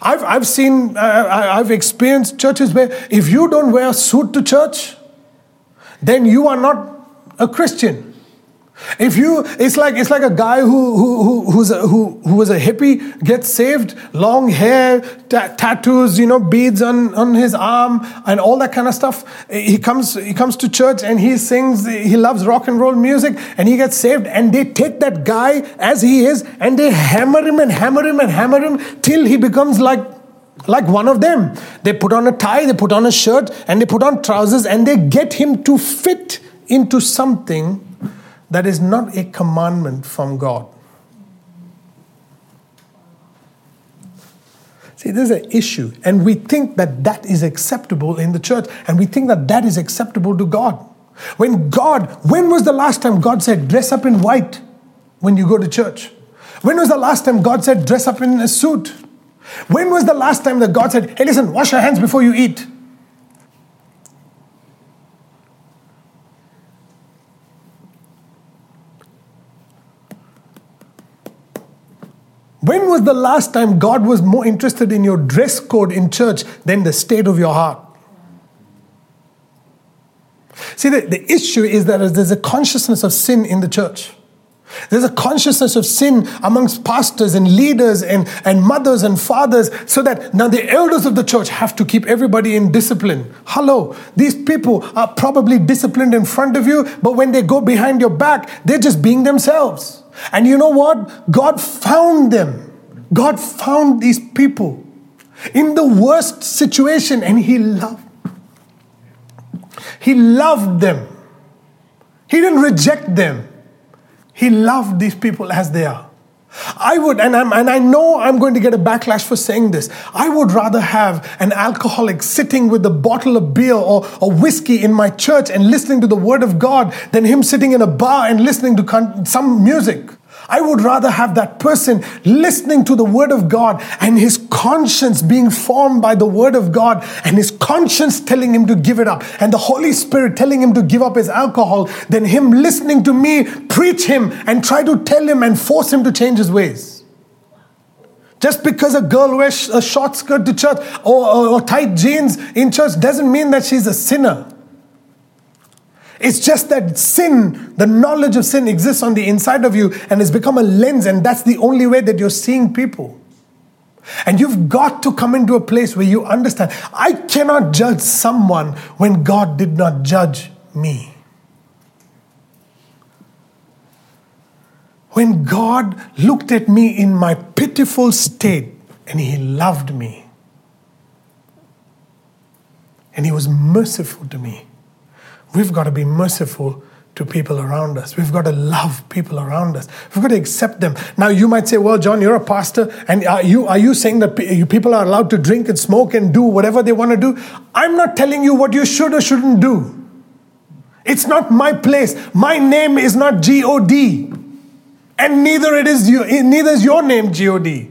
I've, I've seen, uh, I've experienced churches where if you don't wear a suit to church, then you are not a Christian. If you, it's like it's like a guy who who who who's a, who who was a hippie gets saved, long hair, ta- tattoos, you know, beads on on his arm, and all that kind of stuff. He comes he comes to church and he sings. He loves rock and roll music, and he gets saved. And they take that guy as he is, and they hammer him and hammer him and hammer him till he becomes like like one of them. They put on a tie, they put on a shirt, and they put on trousers, and they get him to fit into something that is not a commandment from God. See, there's an issue, and we think that that is acceptable in the church, and we think that that is acceptable to God. When God, when was the last time God said, dress up in white when you go to church? When was the last time God said, dress up in a suit? When was the last time that God said, hey, listen, wash your hands before you eat? When was the last time God was more interested in your dress code in church than the state of your heart? See, the, the issue is that there's a consciousness of sin in the church. There's a consciousness of sin amongst pastors and leaders and, and mothers and fathers, so that now the elders of the church have to keep everybody in discipline. Hello, these people are probably disciplined in front of you, but when they go behind your back, they're just being themselves. And you know what? God found them. God found these people in the worst situation and He loved. He loved them. He didn't reject them. He loved these people as they are. I would, and, I'm, and I know I'm going to get a backlash for saying this. I would rather have an alcoholic sitting with a bottle of beer or, or whiskey in my church and listening to the word of God than him sitting in a bar and listening to con- some music. I would rather have that person listening to the Word of God and his conscience being formed by the Word of God and his conscience telling him to give it up and the Holy Spirit telling him to give up his alcohol than him listening to me preach him and try to tell him and force him to change his ways. Just because a girl wears a short skirt to church or, or, or tight jeans in church doesn't mean that she's a sinner. It's just that sin, the knowledge of sin exists on the inside of you and has become a lens, and that's the only way that you're seeing people. And you've got to come into a place where you understand I cannot judge someone when God did not judge me. When God looked at me in my pitiful state and He loved me, and He was merciful to me. We've got to be merciful to people around us. We've got to love people around us. We've got to accept them. Now, you might say, well, John, you're a pastor, and are you, are you saying that people are allowed to drink and smoke and do whatever they want to do? I'm not telling you what you should or shouldn't do. It's not my place. My name is not G O D. And neither it is you, neither is your name G O D.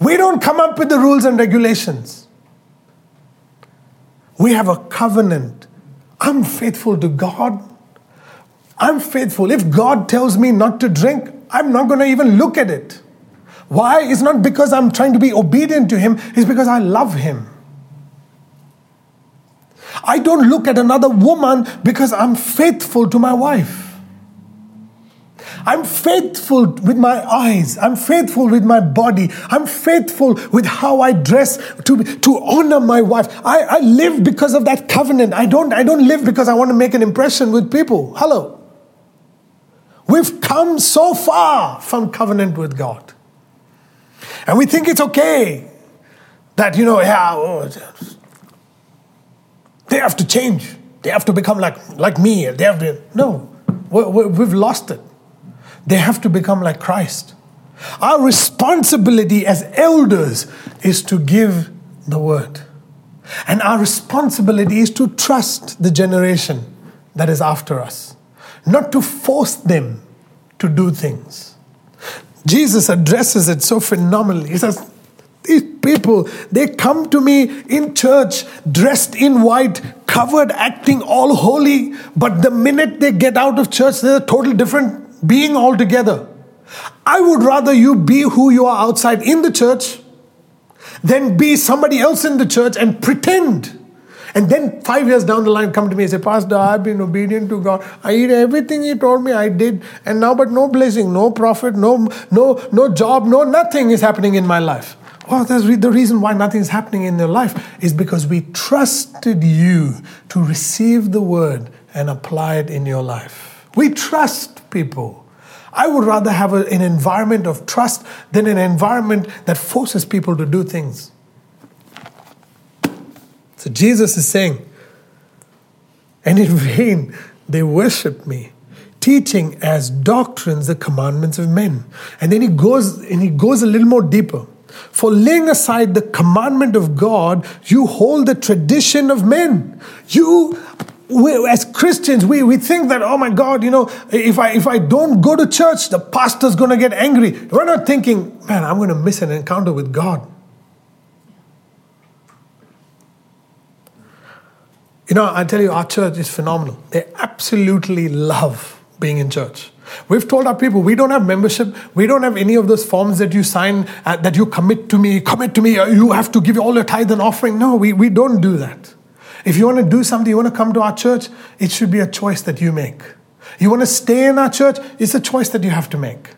We don't come up with the rules and regulations. We have a covenant I'm faithful to God. I'm faithful. If God tells me not to drink, I'm not going to even look at it. Why? It's not because I'm trying to be obedient to Him, it's because I love Him. I don't look at another woman because I'm faithful to my wife. I'm faithful with my eyes. I'm faithful with my body. I'm faithful with how I dress to, to honor my wife. I, I live because of that covenant. I don't, I don't live because I want to make an impression with people. Hello. We've come so far from covenant with God. And we think it's okay that, you know, yeah, oh, they have to change. They have to become like, like me. They have to, no, we've lost it. They have to become like Christ. Our responsibility as elders is to give the word. And our responsibility is to trust the generation that is after us, not to force them to do things. Jesus addresses it so phenomenally. He says, These people, they come to me in church dressed in white, covered, acting all holy, but the minute they get out of church, they're a total different being all together. I would rather you be who you are outside in the church than be somebody else in the church and pretend. And then five years down the line, come to me and say, Pastor, I've been obedient to God. I did everything He told me I did, and now but no blessing, no profit, no no no job, no nothing is happening in my life. Well, that's the reason why nothing is happening in your life is because we trusted you to receive the word and apply it in your life. We trust people. I would rather have a, an environment of trust than an environment that forces people to do things. So Jesus is saying, and in vain they worship me, teaching as doctrines the commandments of men. And then he goes and he goes a little more deeper. For laying aside the commandment of God, you hold the tradition of men. You we, as Christians, we, we think that, oh my God, you know, if I, if I don't go to church, the pastor's going to get angry. We're not thinking, man, I'm going to miss an encounter with God. You know, I tell you, our church is phenomenal. They absolutely love being in church. We've told our people we don't have membership. We don't have any of those forms that you sign uh, that you commit to me, commit to me, you have to give all your tithe and offering. No, we, we don't do that. If you want to do something, you want to come to our church, it should be a choice that you make. You want to stay in our church, it's a choice that you have to make.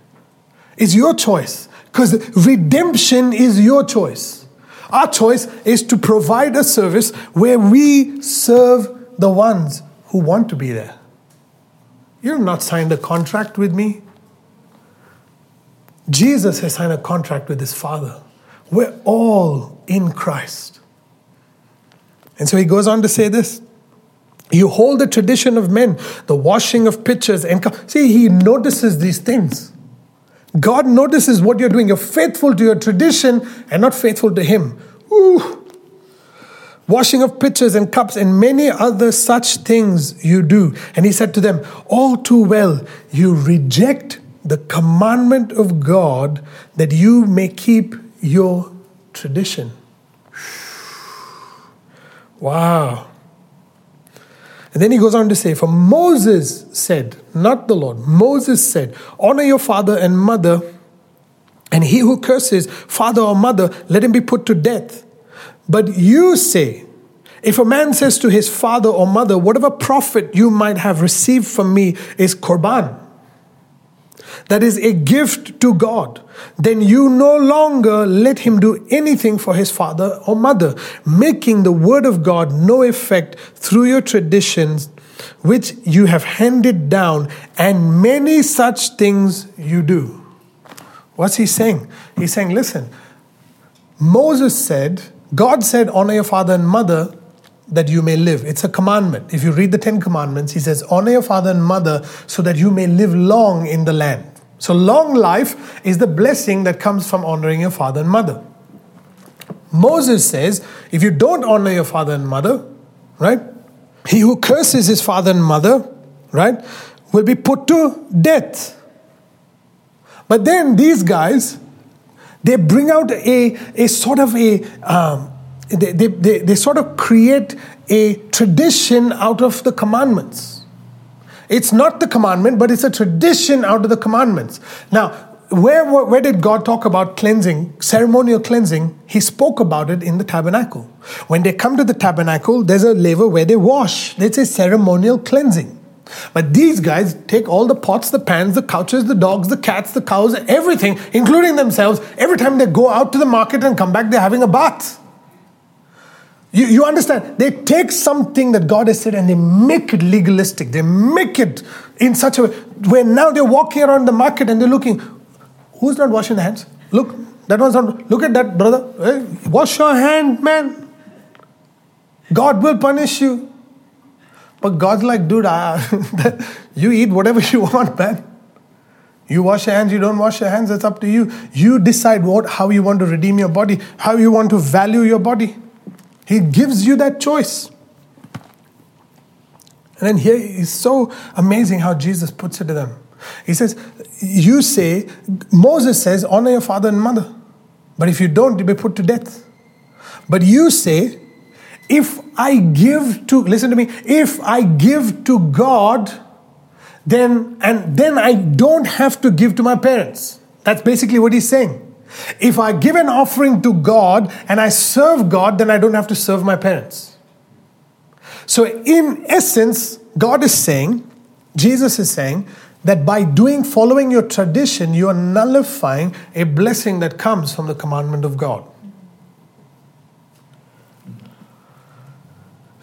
It's your choice because redemption is your choice. Our choice is to provide a service where we serve the ones who want to be there. You have not signed a contract with me. Jesus has signed a contract with his Father. We're all in Christ. And so he goes on to say this You hold the tradition of men, the washing of pitchers, and see, he notices these things. God notices what you're doing. You're faithful to your tradition and not faithful to Him. Ooh. Washing of pitchers and cups and many other such things you do. And He said to them, All too well, you reject the commandment of God that you may keep your tradition. Wow. And then he goes on to say, For Moses said, not the Lord, Moses said, Honor your father and mother, and he who curses father or mother, let him be put to death. But you say, if a man says to his father or mother, Whatever profit you might have received from me is korban, that is a gift to God, then you no longer let him do anything for his father or mother, making the word of God no effect through your traditions which you have handed down, and many such things you do. What's he saying? He's saying, listen, Moses said, God said, honor your father and mother that you may live. It's a commandment. If you read the Ten Commandments, he says, honor your father and mother so that you may live long in the land. So, long life is the blessing that comes from honoring your father and mother. Moses says, if you don't honor your father and mother, right, he who curses his father and mother, right, will be put to death. But then these guys, they bring out a, a sort of a, um, they, they, they, sort of create a tradition out of the commandments. It's not the commandment, but it's a tradition out of the commandments. Now, where, where did God talk about cleansing, ceremonial cleansing? He spoke about it in the tabernacle. When they come to the tabernacle, there's a laver where they wash. It's a ceremonial cleansing. But these guys take all the pots, the pans, the couches, the dogs, the cats, the cows, everything, including themselves. Every time they go out to the market and come back, they're having a bath. You, you understand? They take something that God has said and they make it legalistic. They make it in such a way where now they're walking around the market and they're looking, who's not washing their hands? Look, that one's not. Look at that, brother. Hey, wash your hand, man. God will punish you. But God's like, dude, I, you eat whatever you want, man. You wash your hands, you don't wash your hands, it's up to you. You decide what, how you want to redeem your body, how you want to value your body. He gives you that choice. And then here is so amazing how Jesus puts it to them. He says, You say, Moses says, honor your father and mother. But if you don't, you'll be put to death. But you say, if I give to, listen to me, if I give to God, then, and then I don't have to give to my parents. That's basically what he's saying. If I give an offering to God and I serve God, then I don't have to serve my parents. So, in essence, God is saying, Jesus is saying, that by doing, following your tradition, you are nullifying a blessing that comes from the commandment of God.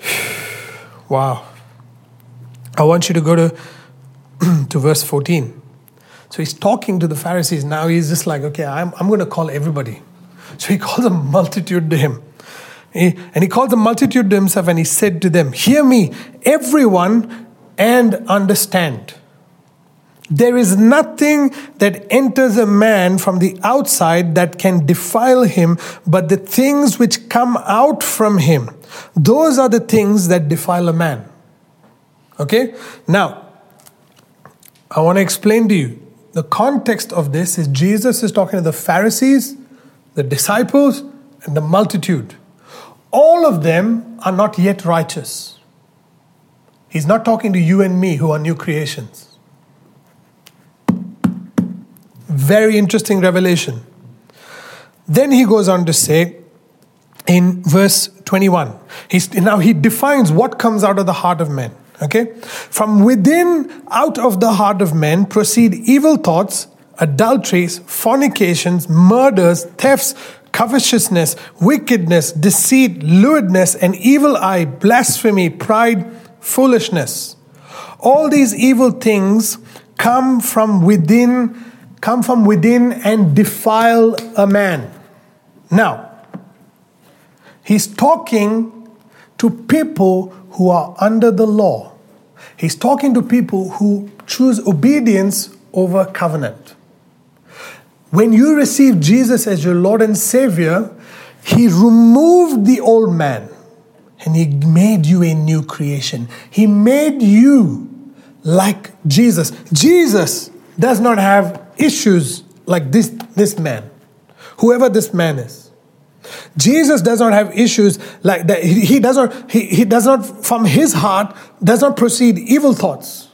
wow. I want you to go to, to verse 14. So he's talking to the Pharisees. Now he's just like, okay, I'm, I'm going to call everybody. So he calls a multitude to him. He, and he called the multitude to himself and he said to them, Hear me, everyone, and understand. There is nothing that enters a man from the outside that can defile him, but the things which come out from him. Those are the things that defile a man. Okay? Now, I want to explain to you the context of this is Jesus is talking to the Pharisees, the disciples, and the multitude. All of them are not yet righteous. He's not talking to you and me who are new creations. Very interesting revelation. Then he goes on to say in verse 21, he's, now he defines what comes out of the heart of men. Okay? From within, out of the heart of men, proceed evil thoughts, adulteries, fornications, murders, thefts, covetousness, wickedness, deceit, lewdness, an evil eye, blasphemy, pride, foolishness. All these evil things come from within, come from within and defile a man. Now, he's talking to people who are under the law. He's talking to people who choose obedience over covenant. When you receive Jesus as your Lord and Savior, He removed the old man and He made you a new creation. He made you like Jesus. Jesus does not have issues like this, this man, whoever this man is. Jesus does not have issues like that. He, does not, he, he does not, from his heart, does not proceed evil thoughts,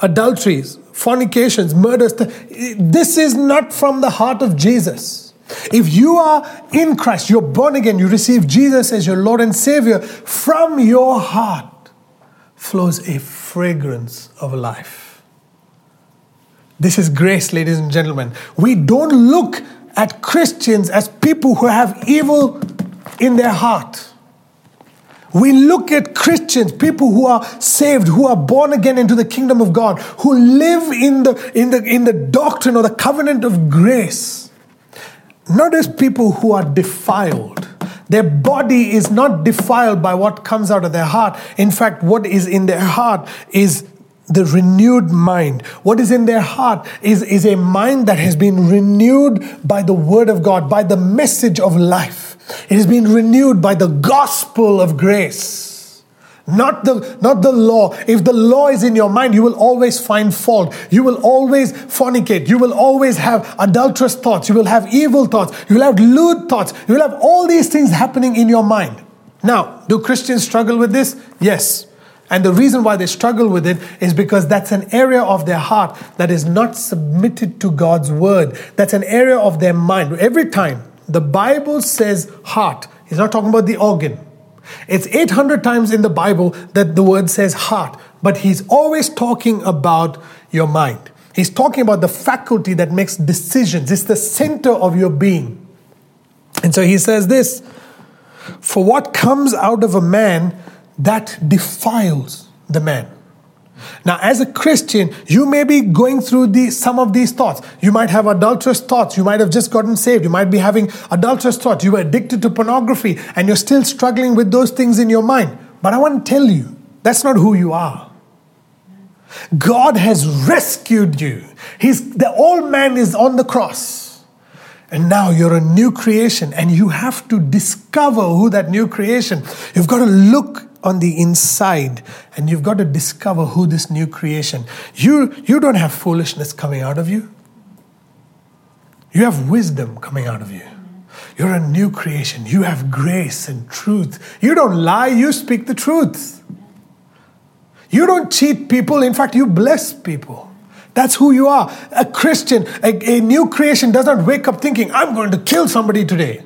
adulteries, fornications, murders. This is not from the heart of Jesus. If you are in Christ, you're born again, you receive Jesus as your Lord and Savior, from your heart flows a fragrance of life. This is grace, ladies and gentlemen. We don't look at Christians as people who have evil in their heart. We look at Christians, people who are saved, who are born again into the kingdom of God, who live in the, in the, in the doctrine or the covenant of grace, not as people who are defiled. Their body is not defiled by what comes out of their heart. In fact, what is in their heart is the renewed mind. What is in their heart is, is a mind that has been renewed by the word of God, by the message of life. It has been renewed by the gospel of grace. Not the, not the law. If the law is in your mind, you will always find fault. You will always fornicate. You will always have adulterous thoughts. You will have evil thoughts. You will have lewd thoughts. You will have all these things happening in your mind. Now, do Christians struggle with this? Yes. And the reason why they struggle with it is because that's an area of their heart that is not submitted to God's word. That's an area of their mind. Every time the Bible says heart, he's not talking about the organ. It's 800 times in the Bible that the word says heart, but he's always talking about your mind. He's talking about the faculty that makes decisions, it's the center of your being. And so he says this For what comes out of a man that defiles the man. Now, as a Christian, you may be going through the, some of these thoughts. You might have adulterous thoughts. You might have just gotten saved. You might be having adulterous thoughts. You were addicted to pornography and you're still struggling with those things in your mind. But I want to tell you, that's not who you are. God has rescued you. He's, the old man is on the cross. And now you're a new creation, and you have to discover who that new creation. You've got to look on the inside and you've got to discover who this new creation you you don't have foolishness coming out of you. You have wisdom coming out of you. You're a new creation. You have grace and truth. You don't lie you speak the truth. You don't cheat people in fact you bless people. That's who you are. A christian a, a new creation does not wake up thinking i'm going to kill somebody today.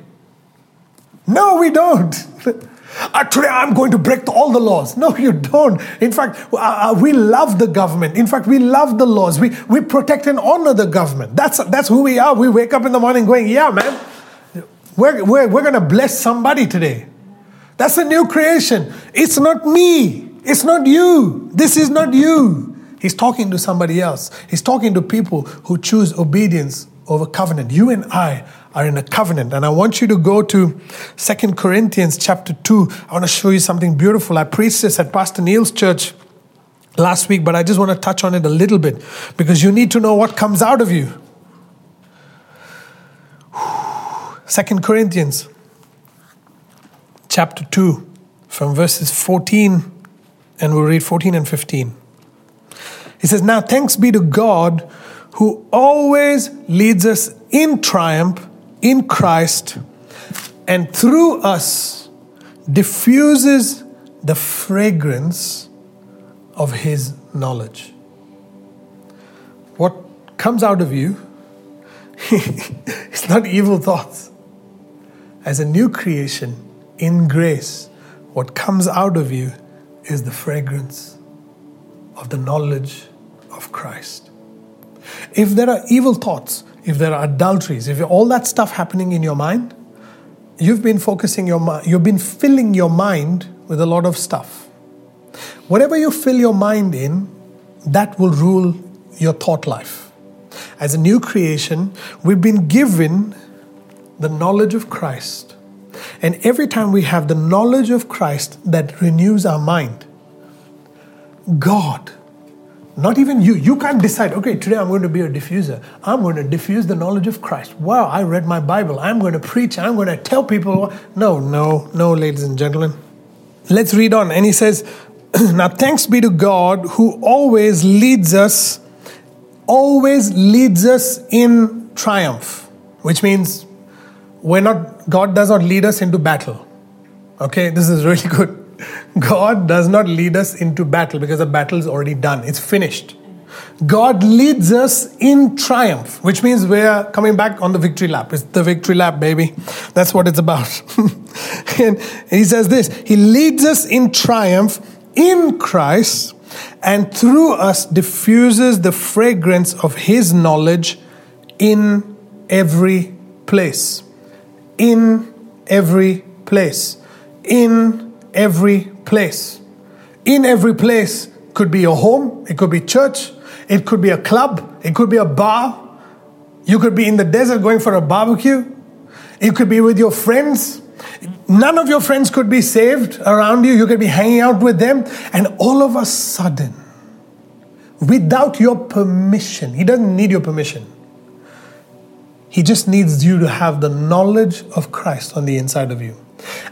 No we don't Uh, today I'm going to break all the laws. No, you don't. In fact, uh, uh, we love the government. In fact, we love the laws. We, we protect and honor the government. That's, that's who we are. We wake up in the morning going, yeah, man, we're, we're, we're going to bless somebody today. That's a new creation. It's not me. It's not you. This is not you. He's talking to somebody else. He's talking to people who choose obedience over covenant. You and I are in a covenant. And I want you to go to Second Corinthians chapter 2. I want to show you something beautiful. I preached this at Pastor Neil's church last week, but I just want to touch on it a little bit because you need to know what comes out of you. Second Corinthians chapter 2 from verses 14 and we'll read 14 and 15. He says, Now thanks be to God who always leads us in triumph in Christ and through us diffuses the fragrance of His knowledge. What comes out of you is not evil thoughts. As a new creation in grace, what comes out of you is the fragrance of the knowledge of Christ. If there are evil thoughts, if there are adulteries, if all that stuff happening in your mind, you've been focusing your mind, you've been filling your mind with a lot of stuff. Whatever you fill your mind in, that will rule your thought life. As a new creation, we've been given the knowledge of Christ. And every time we have the knowledge of Christ that renews our mind, God, not even you, you can't decide, okay, today I'm going to be a diffuser. I'm going to diffuse the knowledge of Christ. Wow, I read my Bible. I'm going to preach. I'm going to tell people. No, no, no, ladies and gentlemen. Let's read on. And he says, Now thanks be to God who always leads us, always leads us in triumph, which means we're not, God does not lead us into battle. Okay, this is really good. God does not lead us into battle because the battle is already done, it's finished. God leads us in triumph, which means we're coming back on the victory lap. It's the victory lap, baby. That's what it's about. and he says this He leads us in triumph in Christ and through us diffuses the fragrance of His knowledge in every place. In every place. In every place. In every place could be your home, it could be church, it could be a club, it could be a bar. You could be in the desert going for a barbecue. It could be with your friends. None of your friends could be saved around you. You could be hanging out with them. And all of a sudden, without your permission, he doesn't need your permission. He just needs you to have the knowledge of Christ on the inside of you.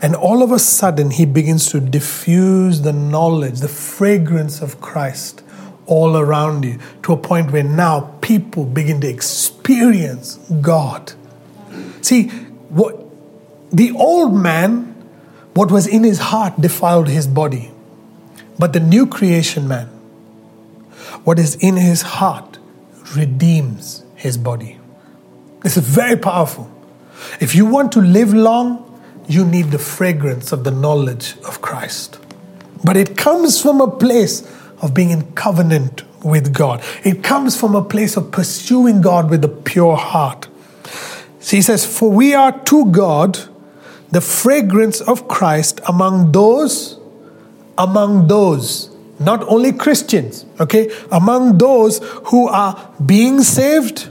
And all of a sudden, he begins to diffuse the knowledge, the fragrance of Christ all around you to a point where now people begin to experience God. See, what the old man, what was in his heart defiled his body. But the new creation man, what is in his heart redeems his body. This is very powerful. If you want to live long, you need the fragrance of the knowledge of Christ. But it comes from a place of being in covenant with God. It comes from a place of pursuing God with a pure heart. So he says, For we are to God the fragrance of Christ among those, among those, not only Christians, okay, among those who are being saved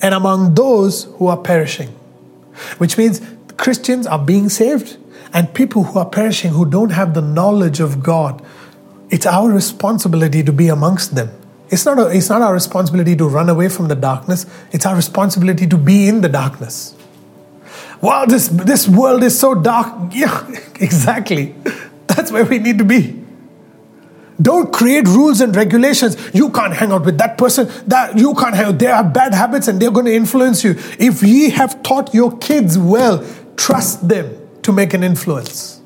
and among those who are perishing. Which means Christians are being saved and people who are perishing who don't have the knowledge of God. It's our responsibility to be amongst them. It's not, a, it's not our responsibility to run away from the darkness, it's our responsibility to be in the darkness. Wow, this, this world is so dark. Yeah, exactly. That's where we need to be. Don't create rules and regulations. You can't hang out with that person. That you can't hang. They have bad habits and they're going to influence you. If ye have taught your kids well, trust them to make an influence.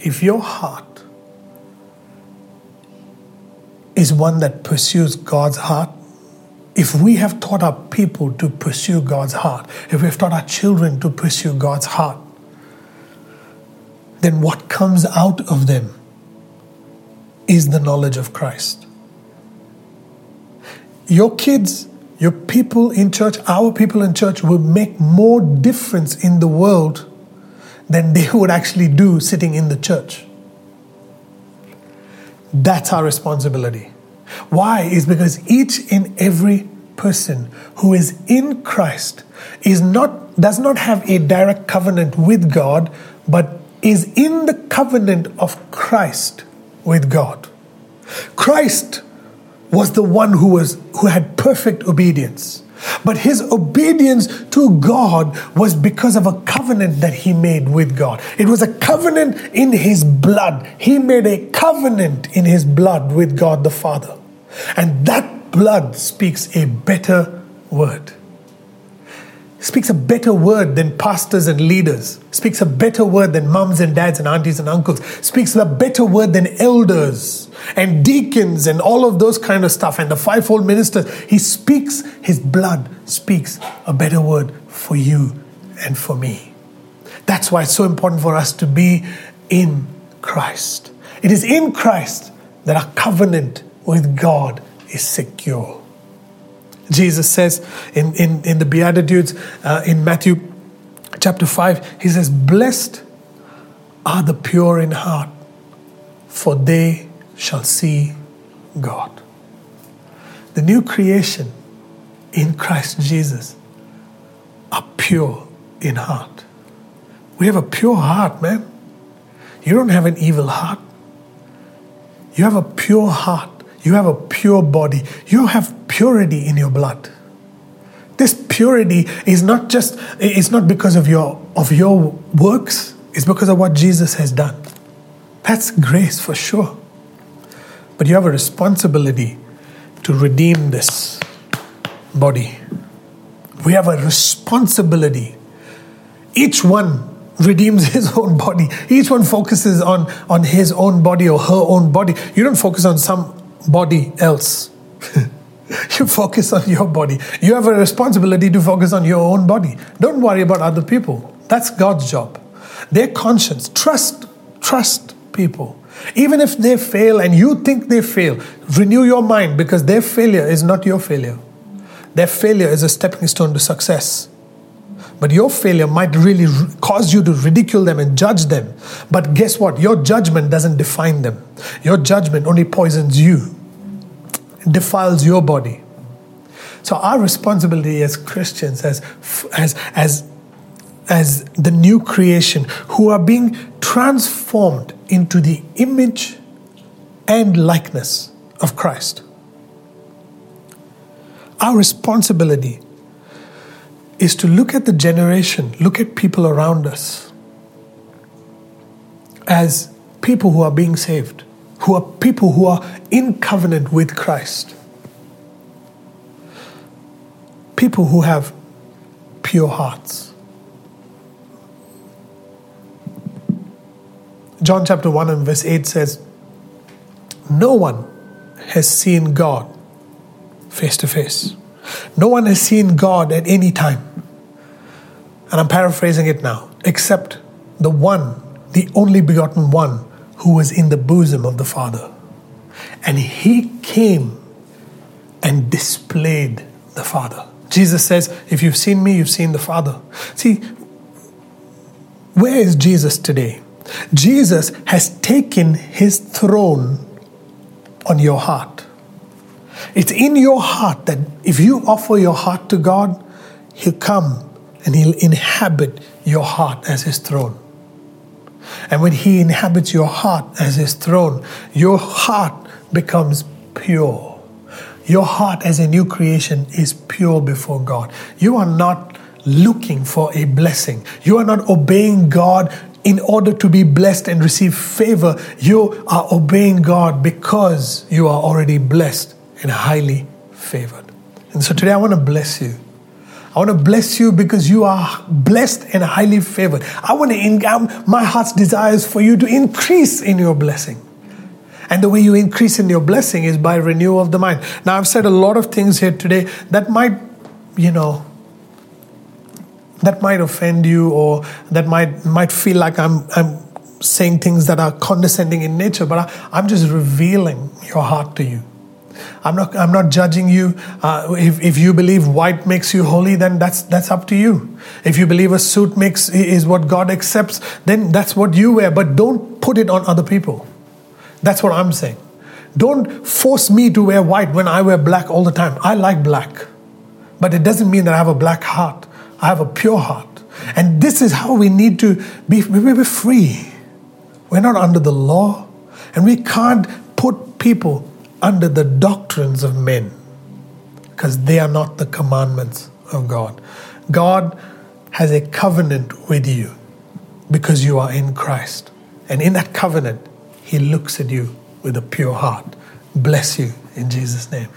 If your heart is one that pursues God's heart, if we have taught our people to pursue God's heart, if we've taught our children to pursue God's heart, then what comes out of them is the knowledge of Christ. Your kids, your people in church, our people in church will make more difference in the world than they would actually do sitting in the church. That's our responsibility. Why? Is because each and every person who is in Christ is not does not have a direct covenant with God, but is in the covenant of Christ with God. Christ was the one who was who had perfect obedience. But his obedience to God was because of a covenant that he made with God. It was a covenant in his blood. He made a covenant in his blood with God the Father. And that blood speaks a better word. Speaks a better word than pastors and leaders. Speaks a better word than mums and dads and aunties and uncles. Speaks a better word than elders and deacons and all of those kind of stuff and the fivefold ministers. He speaks, his blood speaks a better word for you and for me. That's why it's so important for us to be in Christ. It is in Christ that our covenant with God is secure. Jesus says in, in, in the Beatitudes uh, in Matthew chapter 5, he says, Blessed are the pure in heart, for they shall see God. the new creation in Christ Jesus are pure in heart. We have a pure heart, man. You don't have an evil heart. You have a pure heart. You have a pure body. You have purity in your blood. This purity is not just it's not because of your of your works, it's because of what Jesus has done. That's grace for sure. But you have a responsibility to redeem this body. We have a responsibility. Each one redeems his own body. Each one focuses on, on his own body or her own body. You don't focus on somebody else. you focus on your body. You have a responsibility to focus on your own body. Don't worry about other people. That's God's job. Their conscience. Trust, trust people. Even if they fail and you think they fail, renew your mind because their failure is not your failure. Their failure is a stepping stone to success. But your failure might really cause you to ridicule them and judge them. But guess what? Your judgment doesn't define them. Your judgment only poisons you, it defiles your body. So our responsibility as Christians, as as as as the new creation who are being transformed into the image and likeness of Christ. Our responsibility is to look at the generation, look at people around us as people who are being saved, who are people who are in covenant with Christ, people who have pure hearts. John chapter 1 and verse 8 says, No one has seen God face to face. No one has seen God at any time. And I'm paraphrasing it now, except the one, the only begotten one, who was in the bosom of the Father. And he came and displayed the Father. Jesus says, If you've seen me, you've seen the Father. See, where is Jesus today? Jesus has taken his throne on your heart. It's in your heart that if you offer your heart to God, He'll come and He'll inhabit your heart as His throne. And when He inhabits your heart as His throne, your heart becomes pure. Your heart as a new creation is pure before God. You are not looking for a blessing. You are not obeying God in order to be blessed and receive favor. You are obeying God because you are already blessed and highly favored. And so today I want to bless you. I want to bless you because you are blessed and highly favored. I want to, in, um, my heart's desire is for you to increase in your blessing. And the way you increase in your blessing is by renewal of the mind. Now, I've said a lot of things here today that might, you know, that might offend you or that might might feel like I'm I'm saying things that are condescending in nature, but I, I'm just revealing your heart to you. I'm not, I'm not judging you. Uh, if, if you believe white makes you holy, then that's, that's up to you. If you believe a suit makes is what God accepts, then that's what you wear. But don't put it on other people. That's what I'm saying. Don't force me to wear white when I wear black all the time. I like black. But it doesn't mean that I have a black heart. I have a pure heart. And this is how we need to be, be free. We're not under the law. And we can't put people under the doctrines of men because they are not the commandments of God. God has a covenant with you because you are in Christ. And in that covenant, He looks at you with a pure heart. Bless you in Jesus' name.